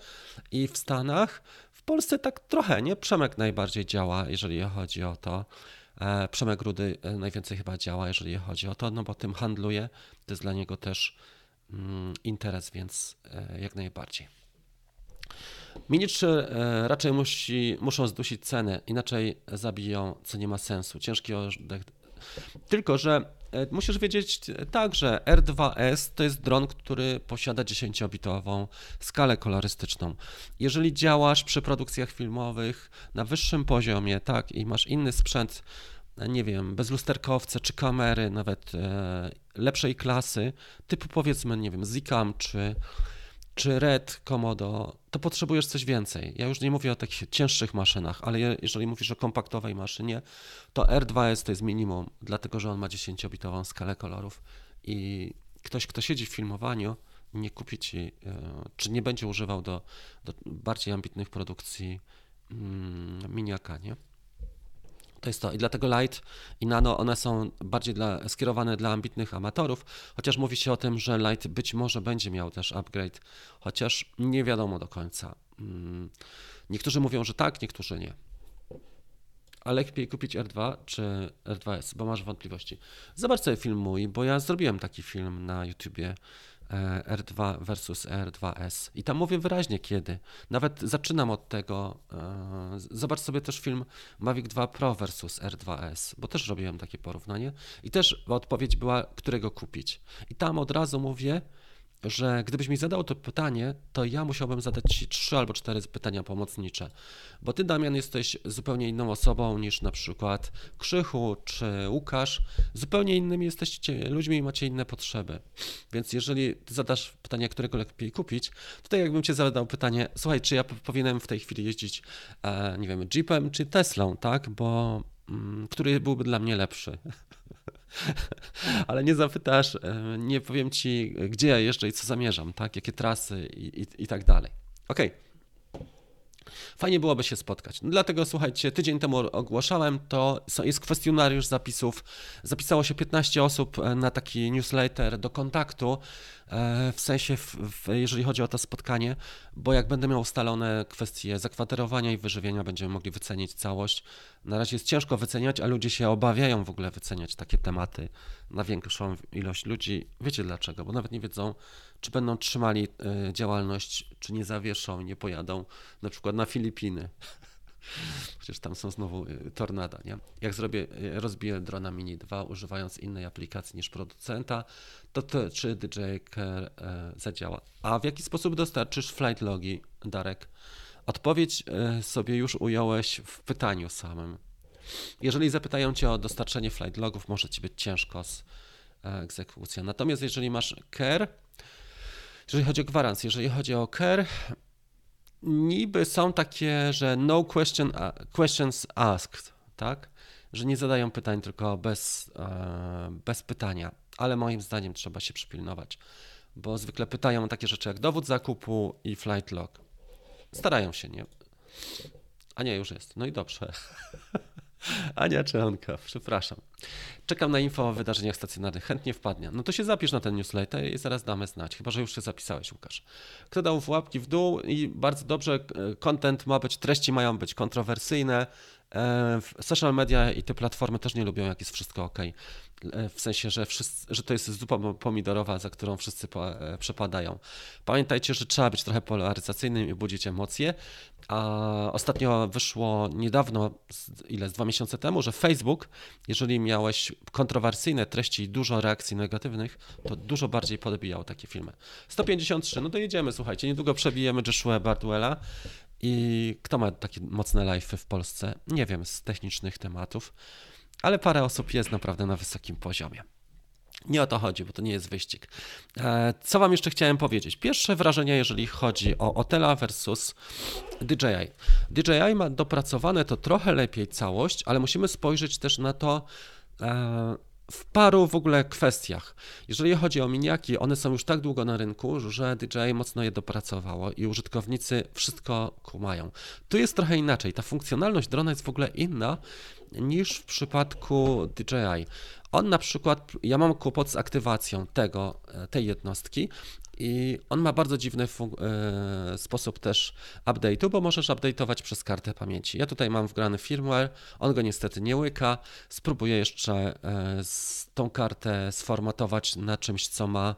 i w Stanach W Polsce tak trochę, nie? Przemek najbardziej działa, jeżeli chodzi o to. E, Przemek Rudy e, najwięcej chyba działa, jeżeli chodzi o to, no bo tym handluje. To jest dla niego też mm, interes, więc e, jak najbardziej. Mini 3 raczej musi, muszą zdusić cenę, inaczej zabiją, co nie ma sensu. Ciężki oddech. Tylko, że musisz wiedzieć tak, że R2S to jest dron, który posiada 10-bitową skalę kolorystyczną. Jeżeli działasz przy produkcjach filmowych na wyższym poziomie, tak, i masz inny sprzęt, nie wiem, bezlusterkowce czy kamery nawet e, lepszej klasy, typu powiedzmy, nie wiem, Zcam czy, czy Red Komodo, to potrzebujesz coś więcej. Ja już nie mówię o takich cięższych maszynach, ale jeżeli mówisz o kompaktowej maszynie, to R2S to jest minimum, dlatego że on ma 10-bitową skalę kolorów i ktoś, kto siedzi w filmowaniu, nie kupi ci, e, czy nie będzie używał do, do bardziej ambitnych produkcji mm, miniaka, nie? To jest to. I dlatego Light i Nano, one są bardziej dla, skierowane dla ambitnych amatorów, chociaż mówi się o tym, że Light być może będzie miał też upgrade, chociaż nie wiadomo do końca. Mm, niektórzy mówią, że tak, niektórzy nie. A lepiej kupić R2 czy R2S, bo masz wątpliwości. Zobacz sobie film mój, bo ja zrobiłem taki film na YouTubie R2 versus R2S. I tam mówię wyraźnie kiedy. Nawet zaczynam od tego. E, zobacz sobie też film Mavic 2 Pro versus R2S, bo też robiłem takie porównanie. I też odpowiedź była, którego kupić. I tam od razu mówię, że gdybyś mi zadał to pytanie, to ja musiałbym zadać Ci trzy albo cztery pytania pomocnicze, bo Ty, Damian, jesteś zupełnie inną osobą niż na przykład Krzychu czy Łukasz. Zupełnie innymi jesteście ludźmi i macie inne potrzeby. Więc jeżeli Ty zadasz pytanie, którego lepiej kupić, to tak jakbym Cię zadał pytanie, słuchaj, czy ja powinienem w tej chwili jeździć, e, nie wiem, Jeepem czy Teslą, tak, bo mm, który byłby dla mnie lepszy? Ale nie zapytasz, e, nie powiem ci, gdzie ja jeżdżę i co zamierzam, tak? jakie trasy i, i, i tak dalej. Okej. Okay. Fajnie byłoby się spotkać. No dlatego słuchajcie, tydzień temu ogłaszałem, to jest kwestionariusz zapisów. Zapisało się 15 osób e, na taki newsletter do kontaktu, w sensie, w, w, jeżeli chodzi o to spotkanie, bo jak będę miał ustalone kwestie zakwaterowania i wyżywienia, będziemy mogli wycenić całość. Na razie jest ciężko wyceniać, a ludzie się obawiają w ogóle wyceniać takie tematy na większą ilość ludzi. Wiecie dlaczego? Bo nawet nie wiedzą, czy będą trzymali e, działalność, czy nie zawieszą, nie pojadą na przykład na Filipiny. Chociaż tam są znowu e, tornada, nie? Jak zrobię, e, rozbiję drona Mini 2 używając innej aplikacji niż producenta, to, to czy DJI Care zadziała. A w jaki sposób dostarczysz flight logi, Darek? Odpowiedź sobie już ująłeś w pytaniu samym. Jeżeli zapytają cię o dostarczenie flight logów, może ci być ciężko z egzekucją. Natomiast jeżeli masz care, jeżeli chodzi o gwarancję, jeżeli chodzi o care, niby są takie, że no question, questions asked, tak? Że nie zadają pytań tylko bez, e, bez pytania, ale moim zdaniem trzeba się przypilnować, bo zwykle pytają takie rzeczy jak dowód zakupu i flight log. Starają się, nie? A nie, już jest. No i dobrze. Ania Czonka, przepraszam. Czekam na info o wydarzeniach stacjonarnych. Chętnie wpadnie. No to się zapisz na ten newsletter i zaraz damy znać. Chyba, że już się zapisałeś, Łukasz. Kto dał w łapki w dół i bardzo dobrze, content ma być, treści mają być kontrowersyjne. E, social media i te platformy też nie lubią, jak jest wszystko ok. E, w sensie, że, wszyscy, że to jest zupa pomidorowa, za którą wszyscy e, przepadają. Pamiętajcie, że trzeba być trochę polaryzacyjnym i budzić emocje. A ostatnio wyszło niedawno, ile, z dwa miesiące temu, że Facebook, jeżeli miałeś kontrowersyjne treści i dużo reakcji negatywnych, to dużo bardziej podbijał takie filmy. 153, no to jedziemy, słuchajcie, niedługo przebijemy Joshua Bardwella. I kto ma takie mocne live'y w Polsce? Nie wiem, z technicznych tematów ale parę osób jest naprawdę na wysokim poziomie. Nie o to chodzi, bo to nie jest wyścig. E, co Wam jeszcze chciałem powiedzieć? Pierwsze wrażenia, jeżeli chodzi o Otela versus DJI. DJI ma dopracowane to trochę lepiej całość, ale musimy spojrzeć też na to, e, w paru w ogóle kwestiach. Jeżeli chodzi o miniaki, one są już tak długo na rynku, że DJI mocno je dopracowało i użytkownicy wszystko kumają. Tu jest trochę inaczej. Ta funkcjonalność drona jest w ogóle inna niż w przypadku DJI. On na przykład, ja mam kłopot z aktywacją tego, tej jednostki i on ma bardzo dziwny e, sposób też update'u, bo możesz update'ować przez kartę pamięci. Ja tutaj mam wgrany firmware, on go niestety nie łyka. Spróbuję jeszcze e, tą kartę sformatować na czymś, co ma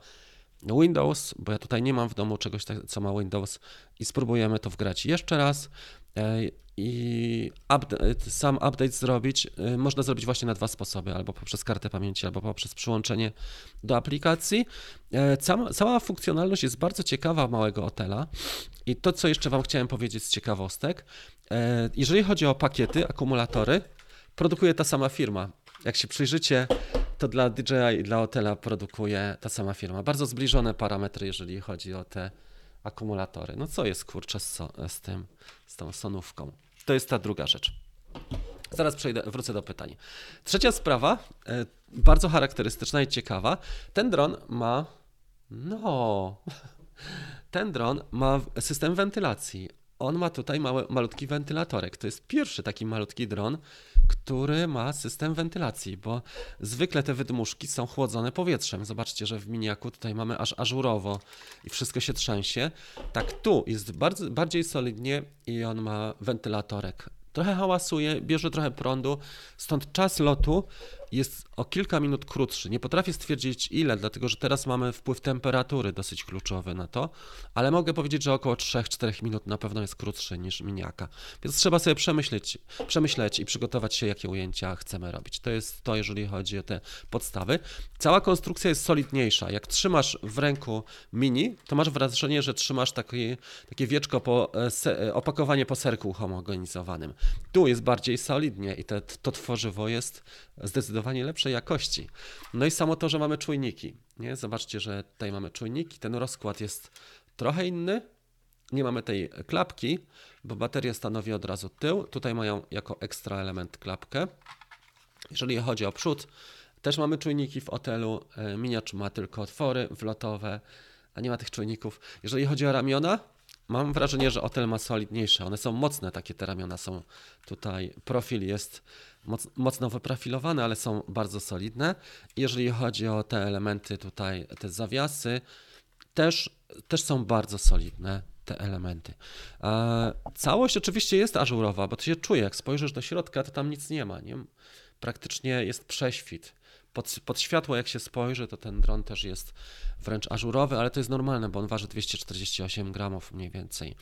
Windows, bo ja tutaj nie mam w domu czegoś, tak, co ma Windows i spróbujemy to wgrać jeszcze raz. E, I update, sam update zrobić e, można zrobić właśnie na dwa sposoby, albo poprzez kartę pamięci, albo poprzez przyłączenie do aplikacji. E, cała, cała funkcjonalność jest bardzo ciekawa małego hotela i to, co jeszcze Wam chciałem powiedzieć z ciekawostek, jeżeli chodzi o pakiety, akumulatory, produkuje ta sama firma. Jak się przyjrzycie, to dla DJI i dla hotela produkuje ta sama firma. Bardzo zbliżone parametry, jeżeli chodzi o te akumulatory. No co jest kurczę z, z tym, z tą sonówką? To jest ta druga rzecz. Zaraz przejdę, wrócę do pytań. Trzecia sprawa, e, bardzo charakterystyczna i ciekawa. Ten dron ma, no, ten dron ma system wentylacji. On ma tutaj mały, malutki wentylatorek. To jest pierwszy taki malutki dron, który ma system wentylacji, bo zwykle te wydmuszki są chłodzone powietrzem. Zobaczcie, że w miniaku tutaj mamy aż ażurowo i wszystko się trzęsie. Tak, tu jest bardzo, bardziej solidnie i on ma wentylatorek. Trochę hałasuje, bierze trochę prądu, stąd czas lotu jest o kilka minut krótszy. Nie potrafię stwierdzić ile, dlatego że teraz mamy wpływ temperatury dosyć kluczowy na to, ale mogę powiedzieć, że około 3-4 minut na pewno jest krótszy niż miniaka. Więc trzeba sobie przemyśleć, przemyśleć i przygotować się, jakie ujęcia chcemy robić. To jest to, jeżeli chodzi o te podstawy. Cała konstrukcja jest solidniejsza. Jak trzymasz w ręku mini, to masz wrażenie, że trzymasz takie, wieczko, po, e, e, opakowanie po serku homogenizowanym. Tu jest bardziej solidnie i te, to tworzywo jest zdecydowanie lepszej jakości. No i samo to, że mamy czujniki. Nie? Zobaczcie, że tutaj mamy czujniki. Ten rozkład jest trochę inny. Nie mamy tej klapki, bo bateria stanowi od razu tył. Tutaj mają jako ekstra element klapkę. Jeżeli chodzi o przód, też mamy czujniki w hotelu. E, Miniacz ma tylko otwory wlotowe, a nie ma tych czujników. Jeżeli chodzi o ramiona, mam wrażenie, że hotel ma solidniejsze. One są mocne, takie te ramiona są tutaj. Profil jest moc, mocno wyprofilowane, ale są bardzo solidne. Jeżeli chodzi o te elementy tutaj, te zawiasy, też, też są bardzo solidne te elementy. E, całość oczywiście jest ażurowa, bo to się czuje, jak spojrzysz do środka, to tam nic nie ma. Nie? Praktycznie jest prześwit. Pod, pod, światło, jak się spojrzy, to ten dron też jest wręcz ażurowy, ale to jest normalne, bo on waży 248 gramów mniej więcej.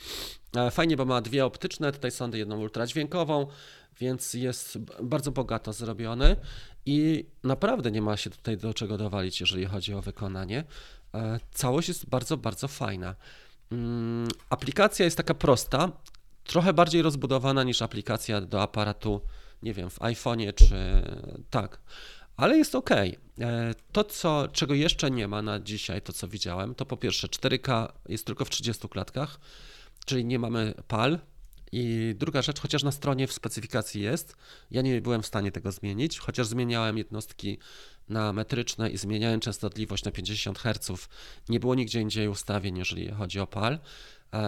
E, fajnie, bo ma dwie optyczne, tutaj sondy, jedną ultradźwiękową, więc jest bardzo bogato zrobiony i naprawdę nie ma się tutaj do czego dowalić, jeżeli chodzi o wykonanie. E, całość jest bardzo, bardzo fajna. Mm, aplikacja jest taka prosta, trochę bardziej rozbudowana niż aplikacja do aparatu, nie wiem, w iPhone'ie czy tak, ale jest ok. E, to, co, czego jeszcze nie ma na dzisiaj, to co widziałem, to po pierwsze 4K jest tylko w 30 klatkach, czyli nie mamy PAL, i druga rzecz, chociaż na stronie w specyfikacji jest, ja nie byłem w stanie tego zmienić, chociaż zmieniałem jednostki na metryczne i zmieniałem częstotliwość na 50 Hz, nie było nigdzie indziej ustawień, jeżeli chodzi o PAL,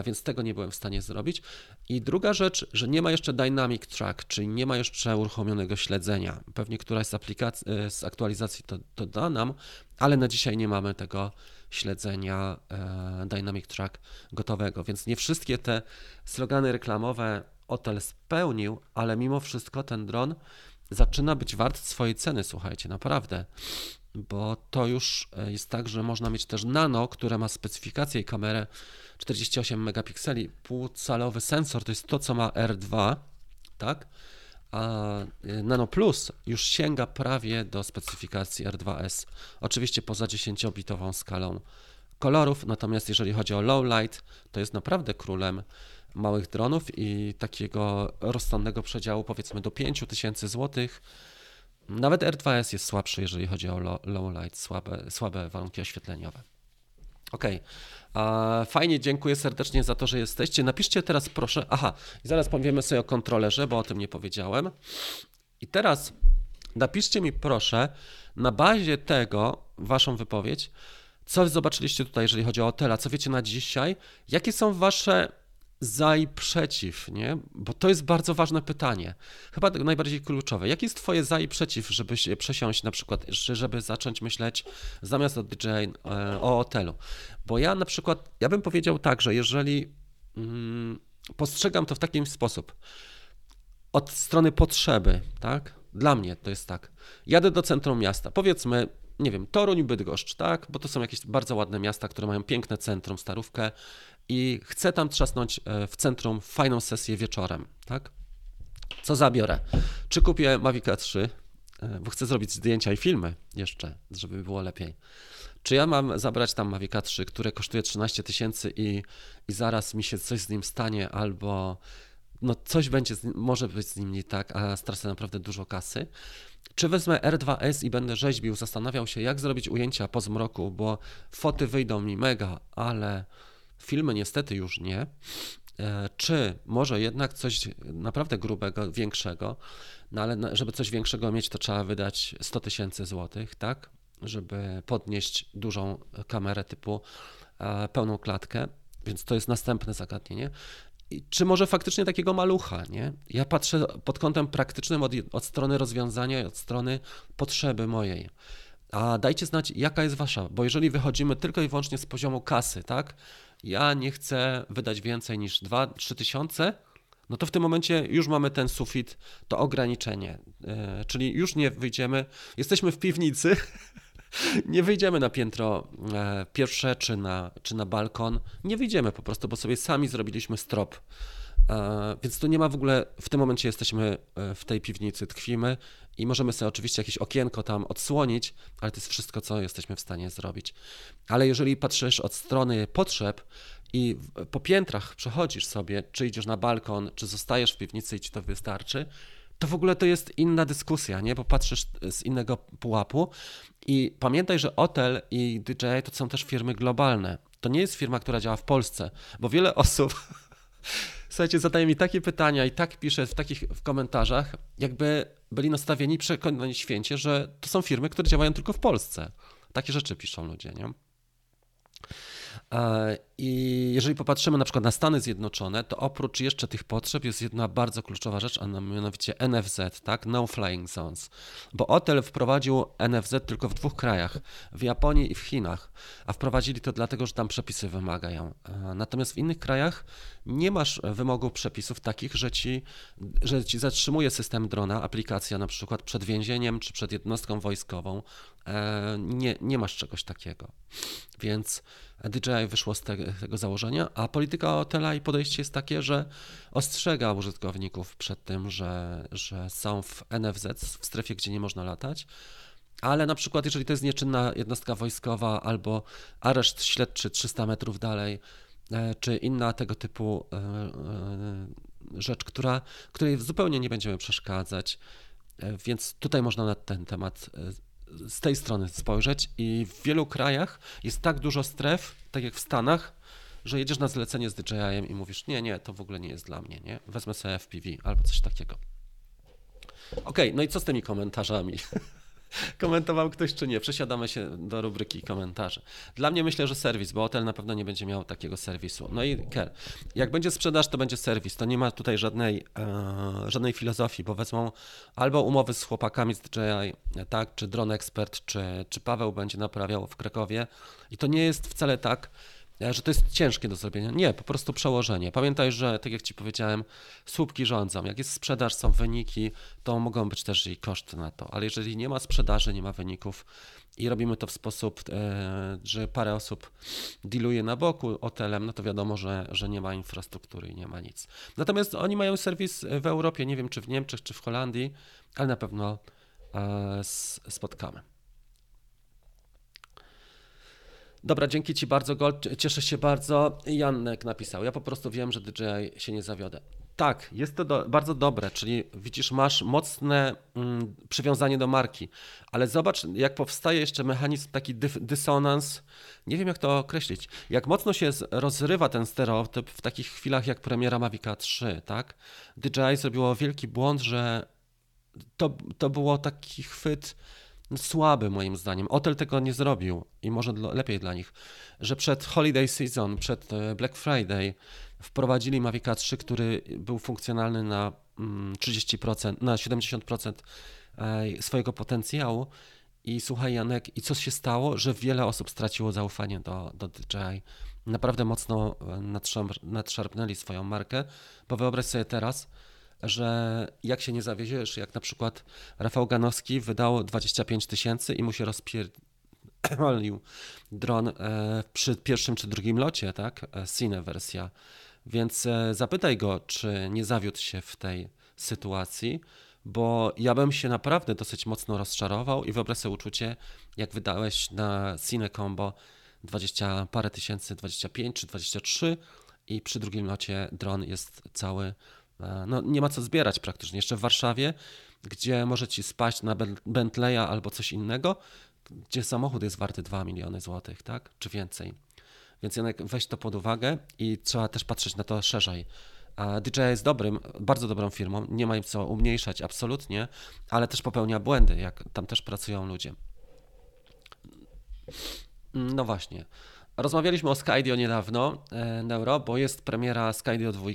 więc tego nie byłem w stanie zrobić. I druga rzecz, że nie ma jeszcze Dynamic Track, czyli nie ma jeszcze uruchomionego śledzenia. Pewnie któraś z, aplikacji, z aktualizacji to, to da nam, ale na dzisiaj nie mamy tego śledzenia e, Dynamic Track gotowego, więc nie wszystkie te slogany reklamowe Otel spełnił, ale mimo wszystko ten dron zaczyna być wart swojej ceny, słuchajcie, naprawdę. Bo to już e, jest tak, że można mieć też nano, które ma specyfikację i kamerę 48 megapikseli, półcalowy sensor, to jest to, co ma R2, tak? a y, Nano Plus już sięga prawie do specyfikacji R2S. Oczywiście poza 10-bitową skalą kolorów, natomiast jeżeli chodzi o low light, to jest naprawdę królem małych dronów i takiego rozsądnego przedziału powiedzmy do 5000 zł. Nawet R2S jest słabszy, jeżeli chodzi o low light, słabe, słabe warunki oświetleniowe. OK. Fajnie, dziękuję serdecznie za to, że jesteście. Napiszcie teraz proszę. Aha, i zaraz powiemy sobie o kontrolerze, bo o tym nie powiedziałem. I teraz napiszcie mi proszę na bazie tego waszą wypowiedź, co zobaczyliście tutaj, jeżeli chodzi o hotela, co wiecie na dzisiaj, jakie są wasze za i przeciw, nie? Bo to jest bardzo ważne pytanie. Chyba najbardziej kluczowe. Jakie jest twoje za i przeciw, żeby się przesiąść na przykład, żeby zacząć myśleć zamiast o DJ, e, o hotelu? Bo ja na przykład, ja bym powiedział tak, że jeżeli mm, postrzegam to w taki sposób, od strony potrzeby, tak? Dla mnie to jest tak. Jadę do centrum miasta, powiedzmy, nie wiem, Toruń Bydgoszcz, tak? Bo to są jakieś bardzo ładne miasta, które mają piękne centrum, starówkę i chcę tam trzasnąć e, w centrum fajną sesję wieczorem, tak? Co zabiorę? Czy kupię Mavica 3, e, bo chcę zrobić zdjęcia i filmy jeszcze, żeby było lepiej. Czy ja mam zabrać tam Mavica 3, które kosztuje 13 tysięcy i, i zaraz mi się coś z nim stanie, albo no coś będzie, może być z nim nie tak, a stracę naprawdę dużo kasy. Czy wezmę R2S i będę rzeźbił, zastanawiał się, jak zrobić ujęcia po zmroku, bo foty wyjdą mi mega, ale filmy niestety już nie. E, czy może jednak coś naprawdę grubego, większego, no ale żeby coś większego mieć, to trzeba wydać 100 tysięcy złotych, tak? Żeby podnieść dużą kamerę typu e, pełną klatkę. Więc to jest następne zagadnienie czy może faktycznie takiego malucha, nie? Ja patrzę pod kątem praktycznym od, od strony rozwiązania, od strony potrzeby mojej. A dajcie znać, jaka jest wasza, bo jeżeli wychodzimy tylko i wyłącznie z poziomu kasy, tak? Ja nie chcę wydać więcej niż 2-3 tysiące, no to w tym momencie już mamy ten sufit, to ograniczenie. Yy, czyli już nie wyjdziemy, jesteśmy w piwnicy, nie wyjdziemy na piętro e, pierwsze czy na, czy na balkon. Nie wyjdziemy po prostu, bo sobie sami zrobiliśmy strop. E, więc tu nie ma w ogóle, w tym momencie jesteśmy e, w tej piwnicy, tkwimy i możemy sobie oczywiście jakieś okienko tam odsłonić, ale to jest wszystko, co jesteśmy w stanie zrobić. Ale jeżeli patrzysz od strony potrzeb i po piętrach przechodzisz sobie, czy idziesz na balkon, czy zostajesz w piwnicy i ci to wystarczy, to w ogóle to jest inna dyskusja, nie? Bo patrzysz z innego pułapu i pamiętaj, że Otel i DJI to są też firmy globalne. To nie jest firma, która działa w Polsce, bo wiele osób słuchajcie, zadaje mi takie pytania i tak pisze w takich w komentarzach, jakby byli nastawieni przekonani święcie, że to są firmy, które działają tylko w Polsce. Takie rzeczy piszą ludzie, nie? I jeżeli popatrzymy na przykład na Stany Zjednoczone, to oprócz jeszcze tych potrzeb jest jedna bardzo kluczowa rzecz, a mianowicie NFZ, tak? No Flying Zones. Bo Otel wprowadził NFZ tylko w dwóch krajach, w Japonii i w Chinach, a wprowadzili to dlatego, że tam przepisy wymagają. E, natomiast w innych krajach nie masz wymogów przepisów takich, że ci, że ci zatrzymuje system drona, aplikacja na przykład przed więzieniem czy przed jednostką wojskową. E, nie, nie masz czegoś takiego. Więc DJI wyszło z tego, tego założenia, a polityka hotela i podejście jest takie, że ostrzega użytkowników przed tym, że, że są w NFZ, w strefie, gdzie nie można latać, ale na przykład jeżeli to jest nieczynna jednostka wojskowa albo areszt śledczy 300 metrów dalej, e, czy inna tego typu e, e, rzecz, która, której zupełnie nie będziemy przeszkadzać, więc tutaj można na ten temat z tej strony spojrzeć i w wielu krajach jest tak dużo stref, tak jak w Stanach, że jedziesz na zlecenie z DJI-em i mówisz, nie, nie, to w ogóle nie jest dla mnie, nie? Wezmę sobie FPV albo coś takiego. Okej, okay, no i co z tymi komentarzami? Komentował ktoś czy nie? Przesiadamy się do rubryki komentarzy. Dla mnie myślę, że serwis, bo hotel na pewno nie będzie miał takiego serwisu. No i Ker, jak będzie sprzedaż, to będzie serwis. To nie ma tutaj żadnej, e, żadnej filozofii, bo wezmą albo umowy z chłopakami z DJI, tak, czy Drone Expert, czy, czy Paweł będzie naprawiał w Krakowie. I to nie jest wcale tak, że to jest ciężkie do zrobienia. Nie, po prostu przełożenie. Pamiętaj, że tak jak Ci powiedziałem, słupki rządzą. Jak jest sprzedaż, są wyniki, to mogą być też i koszty na to. Ale jeżeli nie ma sprzedaży, nie ma wyników i robimy to w sposób, e, że parę osób dealuje na boku hotelem, no to wiadomo, że, że nie ma infrastruktury i nie ma nic. Natomiast oni mają serwis w Europie, nie wiem czy w Niemczech, czy w Holandii, ale na pewno e, spotkamy. Dobra, dzięki Ci bardzo, Gold. Cieszę się bardzo. Janek napisał. Ja po prostu wiem, że DJI się nie zawiodę. Tak, jest to do, bardzo dobre, czyli widzisz, masz mocne mm, przywiązanie do marki, ale zobacz, jak powstaje jeszcze mechanizm, taki dyf, dysonans, nie wiem jak to określić, jak mocno się rozrywa ten stereotyp w takich chwilach jak premiera Mavica 3, tak? DJI zrobiło wielki błąd, że to, to było taki chwyt słaby moim zdaniem. Otel tego nie zrobił i może lepiej dla nich, że przed holiday season, przed e, Black Friday wprowadzili Mavic 3, który był funkcjonalny na 30%, mm, na 70% e, swojego potencjału. I słuchaj, Janek, i co się stało, że wiele osób straciło zaufanie do, do DJI. Naprawdę mocno e, nadszarpnęli swoją markę, bo wyobraź sobie teraz, że jak się nie zawieziesz, jak na przykład Rafał Ganowski wydał 25 tysięcy i mu się rozpierdolił dron e, przy pierwszym czy drugim locie, tak? E, Cine wersja. Więc e, zapytaj go, czy nie zawiódł się w tej sytuacji, bo ja bym się naprawdę dosyć mocno rozczarował i wyobraź sobie uczucie, jak wydałeś na Cine Combo 20 parę tysięcy, 25 czy 23 i przy drugim locie dron jest cały no, nie ma co zbierać praktycznie. Jeszcze w Warszawie, gdzie może ci spaść na Bentleya albo coś innego, gdzie samochód jest warty 2 miliony złotych, tak? Czy więcej. Więc Janek, weź to pod uwagę i trzeba też patrzeć na to szerzej. DJI jest dobrym, bardzo dobrą firmą, nie ma im co umniejszać absolutnie, ale też popełnia błędy, jak tam też pracują ludzie. No właśnie. Rozmawialiśmy o Skydio niedawno, e, Neuro, bo jest premiera Skydio 2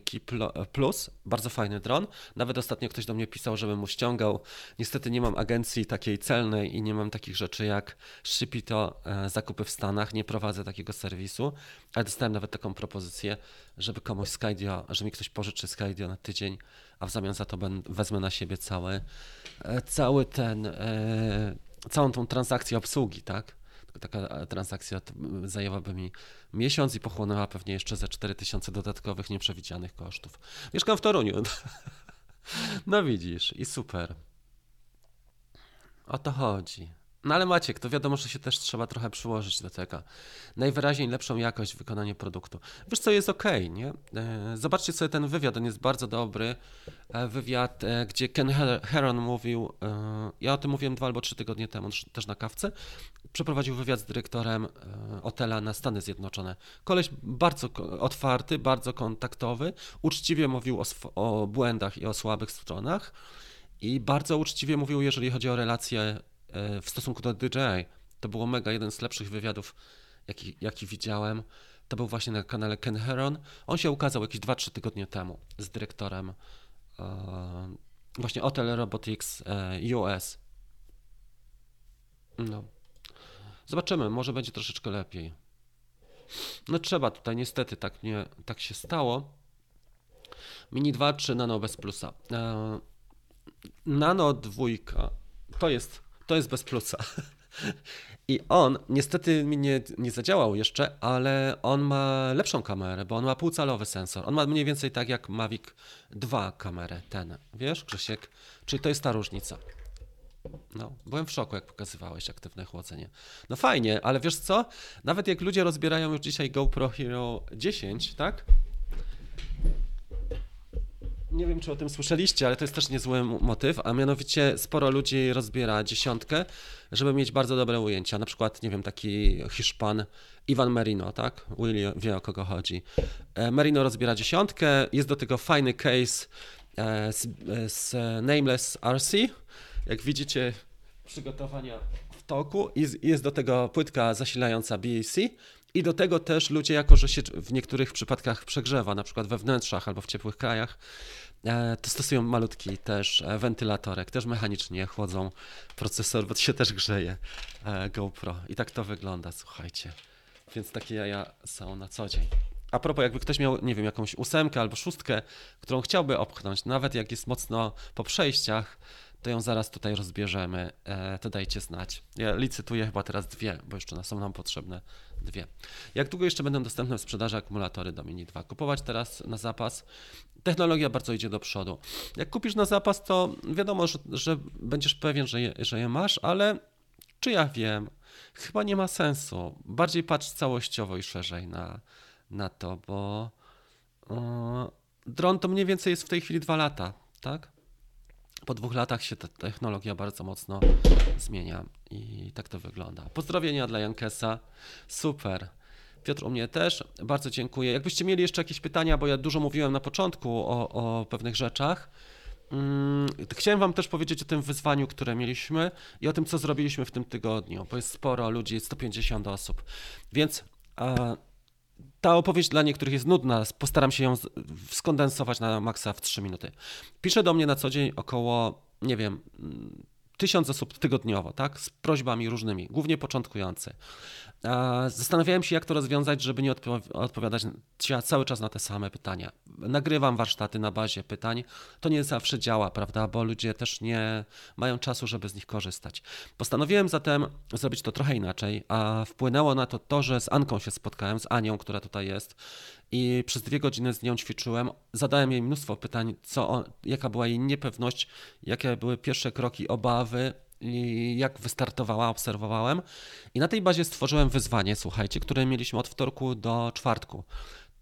Plus, bardzo fajny dron. Nawet ostatnio ktoś do mnie pisał, żebym mu ściągał. Niestety nie mam agencji takiej celnej i nie mam takich rzeczy jak Shipito, e, zakupy w Stanach, nie prowadzę takiego serwisu, ale dostałem nawet taką propozycję, żeby komuś Skydio, że mi ktoś pożyczy Skydio na tydzień, a w zamian za to wezmę na siebie cały, e, cały ten, całą tą transakcję obsługi, tak? Taka transakcja zajęłaby mi miesiąc i pochłonęła pewnie jeszcze ze 4000 dodatkowych nieprzewidzianych kosztów. Mieszkam w Toruniu. No widzisz, i super. O to chodzi. No ale Maciek, to wiadomo, że się też trzeba trochę przyłożyć do tego. Najwyraźniej lepszą jakość wykonania produktu. Wiesz co, jest ok, nie? E, zobaczcie sobie ten wywiad, on jest bardzo dobry. E, wywiad, e, gdzie Ken Heron mówił, ja o tym mówiłem dwa albo trzy tygodnie temu, też na kawce, przeprowadził wywiad z dyrektorem hotela na Stany Zjednoczone. Koleś bardzo otwarty, bardzo kontaktowy, uczciwie mówił o, o błędach i o słabych stronach i bardzo uczciwie mówił, jeżeli chodzi o relacje w stosunku do DJI. To było mega, jeden z lepszych wywiadów, jaki, jaki widziałem. To był właśnie na kanale Ken Heron. On się ukazał jakieś 2-3 tygodnie temu z dyrektorem e, właśnie Hotel Robotics e, US. No. Zobaczymy, może będzie troszeczkę lepiej. No trzeba tutaj, niestety tak, nie, tak się stało. Mini 2 czy Nano bez plusa. E, Nano dwójka to jest to jest bez plusa. I on niestety mi nie, nie zadziałał jeszcze, ale on ma lepszą kamerę, bo on ma półcalowy sensor. On ma mniej więcej tak jak Mavic 2 kamerę, ten. Wiesz, Grzesiek? Czyli to jest ta różnica. No, byłem w szoku, jak pokazywałeś aktywne chłodzenie. No fajnie, ale wiesz co? Nawet jak ludzie rozbierają już dzisiaj GoPro Hero 10, tak? Nie wiem, czy o tym słyszeliście, ale to jest też niezły motyw, a mianowicie sporo ludzi rozbiera dziesiątkę, żeby mieć bardzo dobre ujęcia. Na przykład, nie wiem, taki Hiszpan Ivan Merino, tak? Willy wie o kogo chodzi. E, Merino rozbiera dziesiątkę, jest do tego fajny case e, z, z Nameless RC. Jak widzicie, przygotowania w toku i jest do tego płytka zasilająca BAC i do tego też ludzie, jako że się w niektórych przypadkach przegrzewa, na przykład we wnętrzach albo w ciepłych krajach, E, to stosują malutki też e, wentylatorek, też mechanicznie chłodzą procesor, bo się też grzeje e, GoPro. I tak to wygląda, słuchajcie. Więc takie jaja są na co dzień. A propos, jakby ktoś miał, nie wiem, jakąś ósemkę albo szóstkę, którą chciałby opchnąć, nawet jak jest mocno po przejściach, to ją zaraz tutaj rozbierzemy, to dajcie znać. Ja licytuję chyba teraz dwie, bo jeszcze są nam potrzebne dwie. Jak długo jeszcze będą dostępne w sprzedaży akumulatory do Mini 2? Kupować teraz na zapas? Technologia bardzo idzie do przodu. Jak kupisz na zapas, to wiadomo, że, że będziesz pewien, że je, że je masz, ale czy ja wiem? Chyba nie ma sensu. Bardziej patrz całościowo i szerzej na, na to, bo yy, dron to mniej więcej jest w tej chwili dwa lata, tak? Po dwóch latach się ta technologia bardzo mocno zmienia i tak to wygląda. Pozdrowienia dla Jankesa. Super. Piotr u mnie też. Bardzo dziękuję. Jakbyście mieli jeszcze jakieś pytania, bo ja dużo mówiłem na początku o, o pewnych rzeczach, mm, chciałem Wam też powiedzieć o tym wyzwaniu, które mieliśmy i o tym, co zrobiliśmy w tym tygodniu, bo jest sporo ludzi, 150 osób. Więc e, ta opowieść dla niektórych jest nudna, postaram się ją skondensować na maksa w 3 minuty. Pisze do mnie na co dzień około, nie wiem, tysiąc osób tygodniowo, tak? Z prośbami różnymi, głównie początkujące. Zastanawiałem się, jak to rozwiązać, żeby nie odpowiadać cały czas na te same pytania. Nagrywam warsztaty na bazie pytań. To nie zawsze działa, prawda? Bo ludzie też nie mają czasu, żeby z nich korzystać. Postanowiłem zatem zrobić to trochę inaczej, a wpłynęło na to to, że z Anką się spotkałem, z Anią, która tutaj jest i przez dwie godziny z nią ćwiczyłem. Zadałem jej mnóstwo pytań, co, jaka była jej niepewność, jakie były pierwsze kroki, obawy, i jak wystartowała, obserwowałem. I na tej bazie stworzyłem wyzwanie, słuchajcie, które mieliśmy od wtorku do czwartku.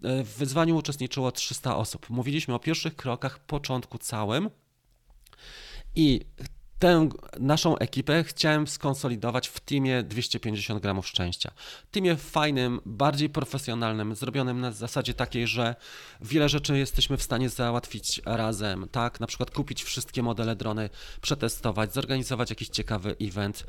W wyzwaniu uczestniczyło 300 osób. Mówiliśmy o pierwszych krokach, początku całym. I tę naszą ekipę chciałem skonsolidować w teamie 250 gramów szczęścia. Teamie fajnym, bardziej profesjonalnym, zrobionym na zasadzie takiej, że wiele rzeczy jesteśmy w stanie załatwić razem, tak? Na przykład kupić wszystkie modele drony, przetestować, zorganizować jakiś ciekawy event,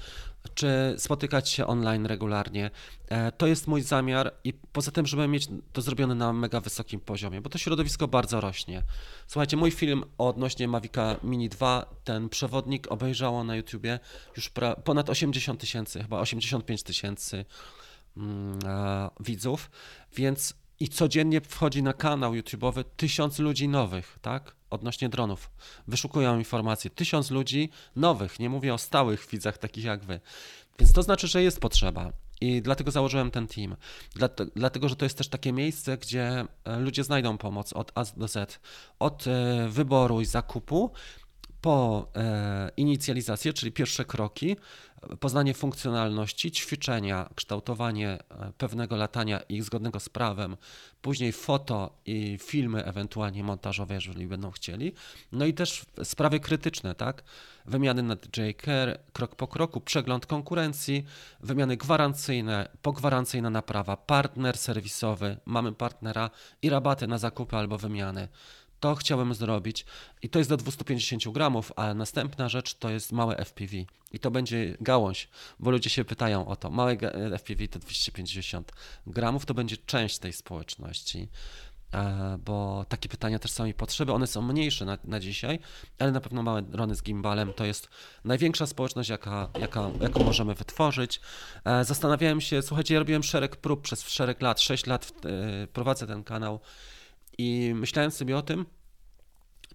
czy spotykać się online regularnie. E, to jest mój zamiar i poza tym, żeby mieć to zrobione na mega wysokim poziomie, bo to środowisko bardzo rośnie. Słuchajcie, mój film odnośnie Mavica Mini 2, ten przewodnik obejrzało na YouTubie już ponad 80 tysięcy, chyba 85 tysięcy mm, widzów, więc i codziennie wchodzi na kanał YouTube'owy tysiąc ludzi nowych, tak? Odnośnie dronów. Wyszukują informacje. Tysiąc ludzi nowych, nie mówię o stałych widzach takich jak wy. Więc to znaczy, że jest potrzeba. I dlatego założyłem ten team. Dlatego, że to jest też takie miejsce, gdzie e, ludzie znajdą pomoc od A do Z. Od e, wyboru i zakupu po e, inicjalizację, czyli pierwsze kroki, poznanie funkcjonalności, ćwiczenia, kształtowanie e, pewnego latania i zgodnego z prawem, później foto i filmy ewentualnie montażowe, jeżeli będą chcieli, no i też sprawy krytyczne, tak? Wymiany na JKR, krok po kroku, przegląd konkurencji, wymiany gwarancyjne, pogwarancyjna naprawa, partner serwisowy, mamy partnera i rabaty na zakupy albo wymiany to chciałem zrobić i to jest do 250 gramów, a następna rzecz to jest małe FPV i to będzie gałąź, bo ludzie się pytają o to. Małe FPV to 250 gramów, to będzie część tej społeczności e, bo takie pytania też są i potrzeby. One są mniejsze na, na dzisiaj, ale na pewno małe drony z gimbalem to jest największa społeczność, jaka, jaka, jaką możemy wytworzyć. E, zastanawiałem się, słuchajcie, ja robiłem szereg prób przez szereg lat, 6 lat e, prowadzę ten kanał i myślałem sobie o tym,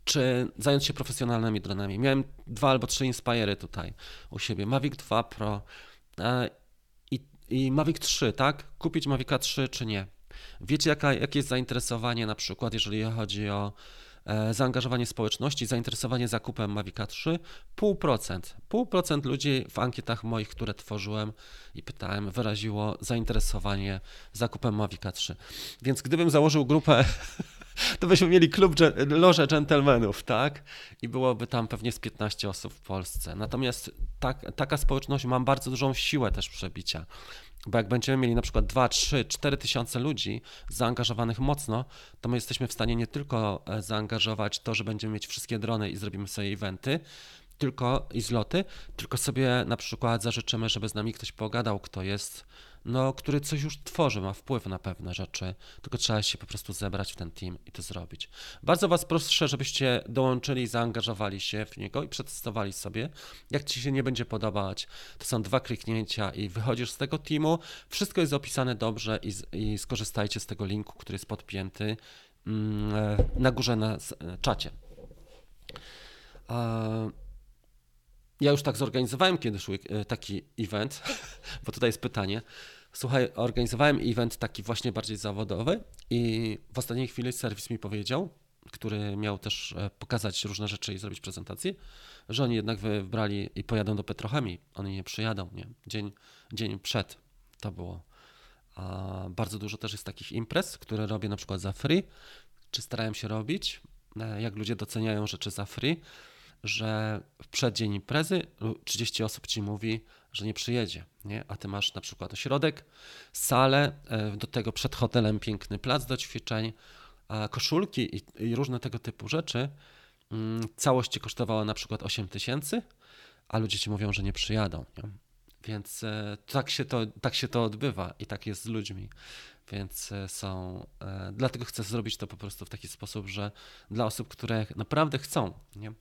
czy zająć się profesjonalnymi dronami. Miałem dwa albo trzy Inspire'y tutaj u siebie. Mavic 2 Pro e, i, i Mavic 3, tak? Kupić Mavica 3 czy nie? Wiecie, jaka, jakie jest zainteresowanie na przykład, jeżeli chodzi o zaangażowanie społeczności, zainteresowanie zakupem Mavica 3? Pół procent. Pół procent ludzi w ankietach moich, które tworzyłem i pytałem, wyraziło zainteresowanie zakupem Mavica 3. Więc gdybym założył grupę to byśmy mieli klub loże dżentelmenów, tak? I byłoby tam pewnie z 15 osób w Polsce. Natomiast tak, taka społeczność ma bardzo dużą siłę też przebicia. Bo jak będziemy mieli na przykład 2, 3, 4 tysiące ludzi zaangażowanych mocno, to my jesteśmy w stanie nie tylko e, zaangażować to, że będziemy mieć wszystkie drony i zrobimy sobie eventy, tylko i zloty, tylko sobie na przykład zażyczymy, żeby z nami ktoś pogadał, kto jest no, który coś już tworzy, ma wpływ na pewne rzeczy, tylko trzeba się po prostu zebrać w ten team i to zrobić. Bardzo Was proszę, żebyście dołączyli, zaangażowali się w niego i przetestowali sobie. Jak Ci się nie będzie podobać, to są dwa kliknięcia i wychodzisz z tego teamu. Wszystko jest opisane dobrze i, i skorzystajcie z tego linku, który jest podpięty mm, e, na górze na czacie. Ja już tak zorganizowałem kiedyś e, taki event, bo tutaj jest pytanie. Słuchaj, organizowałem event taki właśnie bardziej zawodowy i w ostatniej chwili serwis mi powiedział, który miał też e, pokazać różne rzeczy i zrobić prezentację, że oni jednak wybrali i pojadą do Petrochemii. Oni nie przyjadą, nie? Dzień, dzień przed to było. A bardzo dużo też jest takich imprez, które robię na przykład za free, czy starałem się robić, e, jak ludzie doceniają rzeczy za free że w przeddzień imprezy 30 osób ci mówi, że nie przyjedzie, nie? a ty masz na przykład ośrodek, salę, e, do tego przed hotelem piękny plac do ćwiczeń, koszulki i, i różne tego typu rzeczy mm, całość ci kosztowała na przykład 8 tysięcy, a ludzie ci mówią, że nie przyjadą. Nie? Więc e, tak się, to, tak się to odbywa i tak jest z ludźmi. Więc e, są. Dlatego chcę zrobić to po prostu w taki sposób, że dla osób, które naprawdę chcą. Nie?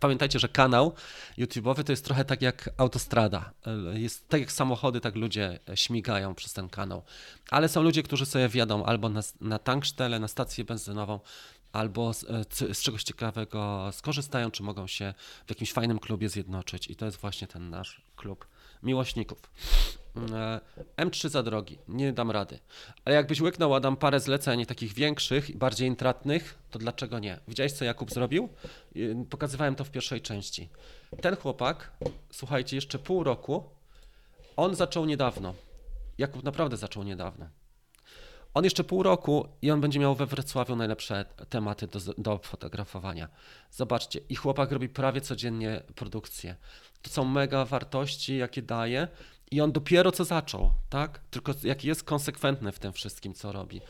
Pamiętajcie, że kanał YouTube'owy to jest trochę tak jak autostrada. Jest tak jak samochody, tak ludzie śmigają przez ten kanał. Ale są ludzie, którzy sobie wjadą albo na, na tankstelle, na stację benzynową, albo z, e, z, czegoś ciekawego skorzystają, czy mogą się w jakimś fajnym klubie zjednoczyć. I to jest właśnie ten nasz klub miłośników. E, M3 za drogi, nie dam rady. Ale jakbyś łyknął, Adam, parę zleceń takich większych, bardziej intratnych, to dlaczego nie? Widziałeś, co Jakub zrobił? Pokazywałem to w pierwszej części. Ten chłopak, słuchajcie, jeszcze pół roku, on zaczął niedawno. Jakub naprawdę zaczął niedawno. On jeszcze pół roku i on będzie miał we Wrocławiu najlepsze tematy do, do fotografowania. Zobaczcie, i chłopak robi prawie codziennie produkcję. To są mega wartości, jakie daje. I on dopiero co zaczął, tak? Tylko jaki jest konsekwentny w tym wszystkim, co robi.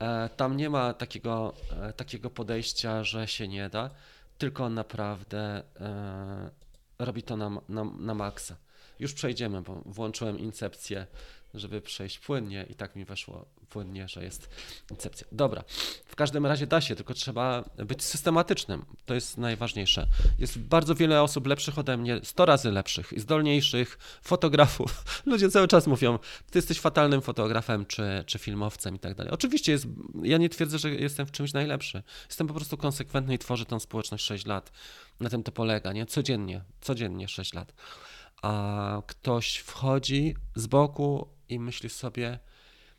E, tam nie ma takiego, e, takiego podejścia, że się nie da, tylko naprawdę e, robi to na, na, na maksa. Już przejdziemy, bo włączyłem incepcję żeby przejść płynnie i tak mi weszło płynnie, że jest incepcja. Dobra, w każdym razie da się, tylko trzeba być systematycznym. To jest najważniejsze. Jest bardzo wiele osób lepszych ode mnie, 100 razy lepszych i zdolniejszych fotografów. Ludzie cały czas mówią, ty jesteś fatalnym fotografem czy, czy filmowcem i tak dalej. Oczywiście jest, ja nie twierdzę, że jestem w czymś najlepszy. Jestem po prostu konsekwentny i tworzę tą społeczność 6 lat. Na tym to polega, nie? Codziennie, codziennie 6 lat. A ktoś wchodzi z boku, i myślisz sobie,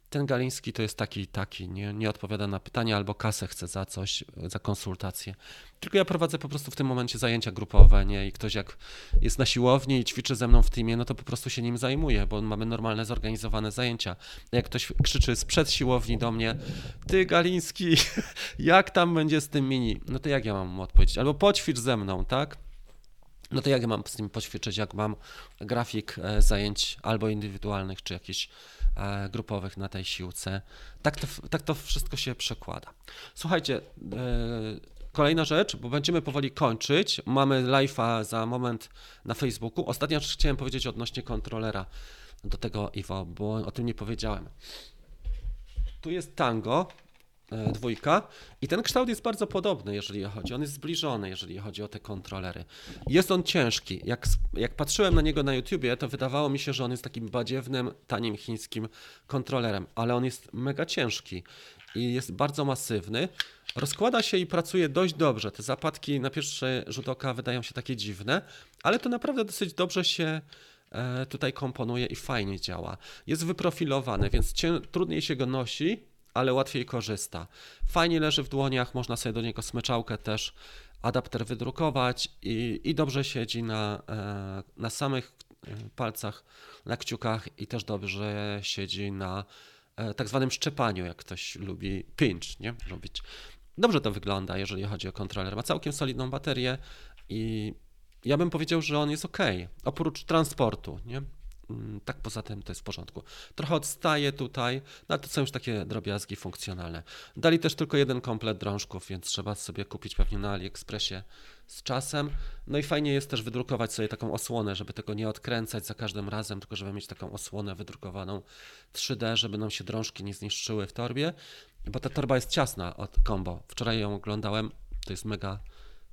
ten Galiński to jest taki taki, nie, nie odpowiada na pytania albo kasę chce za coś, za konsultację. Tylko ja prowadzę po prostu w tym momencie zajęcia grupowe, nie? I ktoś jak jest na siłowni i ćwiczy ze mną w teamie, no to po prostu się nim zajmuje, bo mamy normalne, zorganizowane zajęcia. Jak ktoś krzyczy sprzed siłowni do mnie, ty Galiński, jak tam będzie z tym mini? No to jak ja mam mu odpowiedzieć? Albo poćwicz ze mną, tak? No to jak ja mam z tym poćwiczyć, jak mam grafik e, zajęć albo indywidualnych, czy jakichś e, grupowych na tej siłce. Tak to, tak to wszystko się przekłada. Słuchajcie, e, kolejna rzecz, bo będziemy powoli kończyć. Mamy live'a za moment na Facebooku. Ostatnio chciałem powiedzieć odnośnie kontrolera do tego Iwo, bo o tym nie powiedziałem. Tu jest tango, dwójka i ten kształt jest bardzo podobny, jeżeli chodzi, on jest zbliżony, jeżeli chodzi o te kontrolery. Jest on ciężki. Jak, jak patrzyłem na niego na YouTubie, to wydawało mi się, że on jest takim badziewnym, tanim chińskim kontrolerem, ale on jest mega ciężki i jest bardzo masywny. Rozkłada się i pracuje dość dobrze. Te zapadki na pierwszy rzut oka wydają się takie dziwne, ale to naprawdę dosyć dobrze się e, tutaj komponuje i fajnie działa. Jest wyprofilowany, więc trudniej się go nosi, ale łatwiej korzysta. Fajnie leży w dłoniach, można sobie do niego smyczałkę też adapter wydrukować i, i dobrze siedzi na, e, na samych e, palcach, na kciukach i też dobrze siedzi na e, tak zwanym szczepaniu, jak ktoś lubi pinch, nie? Robić. Dobrze to wygląda, jeżeli chodzi o kontroler. Ma całkiem solidną baterię i ja bym powiedział, że on jest ok, oprócz transportu, nie? Mm, tak poza tym to jest w porządku. Trochę odstaje tutaj, no ale to są już takie drobiazgi funkcjonalne. Dali też tylko jeden komplet drążków, więc trzeba sobie kupić pewnie na AliExpressie z czasem. No i fajnie jest też wydrukować sobie taką osłonę, żeby tego nie odkręcać za każdym razem, tylko żeby mieć taką osłonę wydrukowaną 3D, żeby nam się drążki nie zniszczyły w torbie, bo ta torba jest ciasna od Combo. Wczoraj ją oglądałem, to jest mega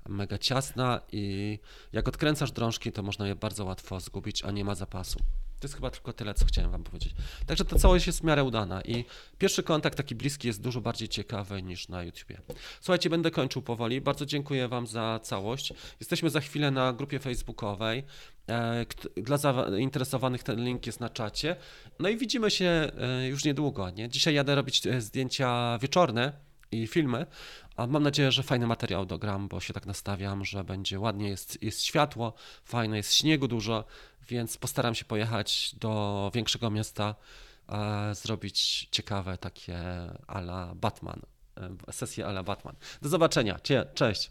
mega ciasna i jak odkręcasz drążki, to można je bardzo łatwo zgubić, a nie ma zapasu. To jest chyba tylko tyle, co chciałem Wam powiedzieć. Także ta całość jest w miarę udana i pierwszy kontakt taki bliski jest dużo bardziej ciekawy niż na YouTubie. Słuchajcie, będę kończył powoli. Bardzo dziękuję Wam za całość. Jesteśmy za chwilę na grupie facebookowej. E, dla zainteresowanych ten link jest na czacie. No i widzimy się e, już niedługo. Nie? Dzisiaj jadę robić e, zdjęcia wieczorne i filmy, a mam nadzieję, że fajny materiał dogram, bo się tak nastawiam, że będzie ładnie, jest, jest światło, fajne, jest śniegu dużo, więc postaram się pojechać do większego miasta, e, zrobić ciekawe takie ala Batman, e, sesje ala Batman. Do zobaczenia, Cie, cześć!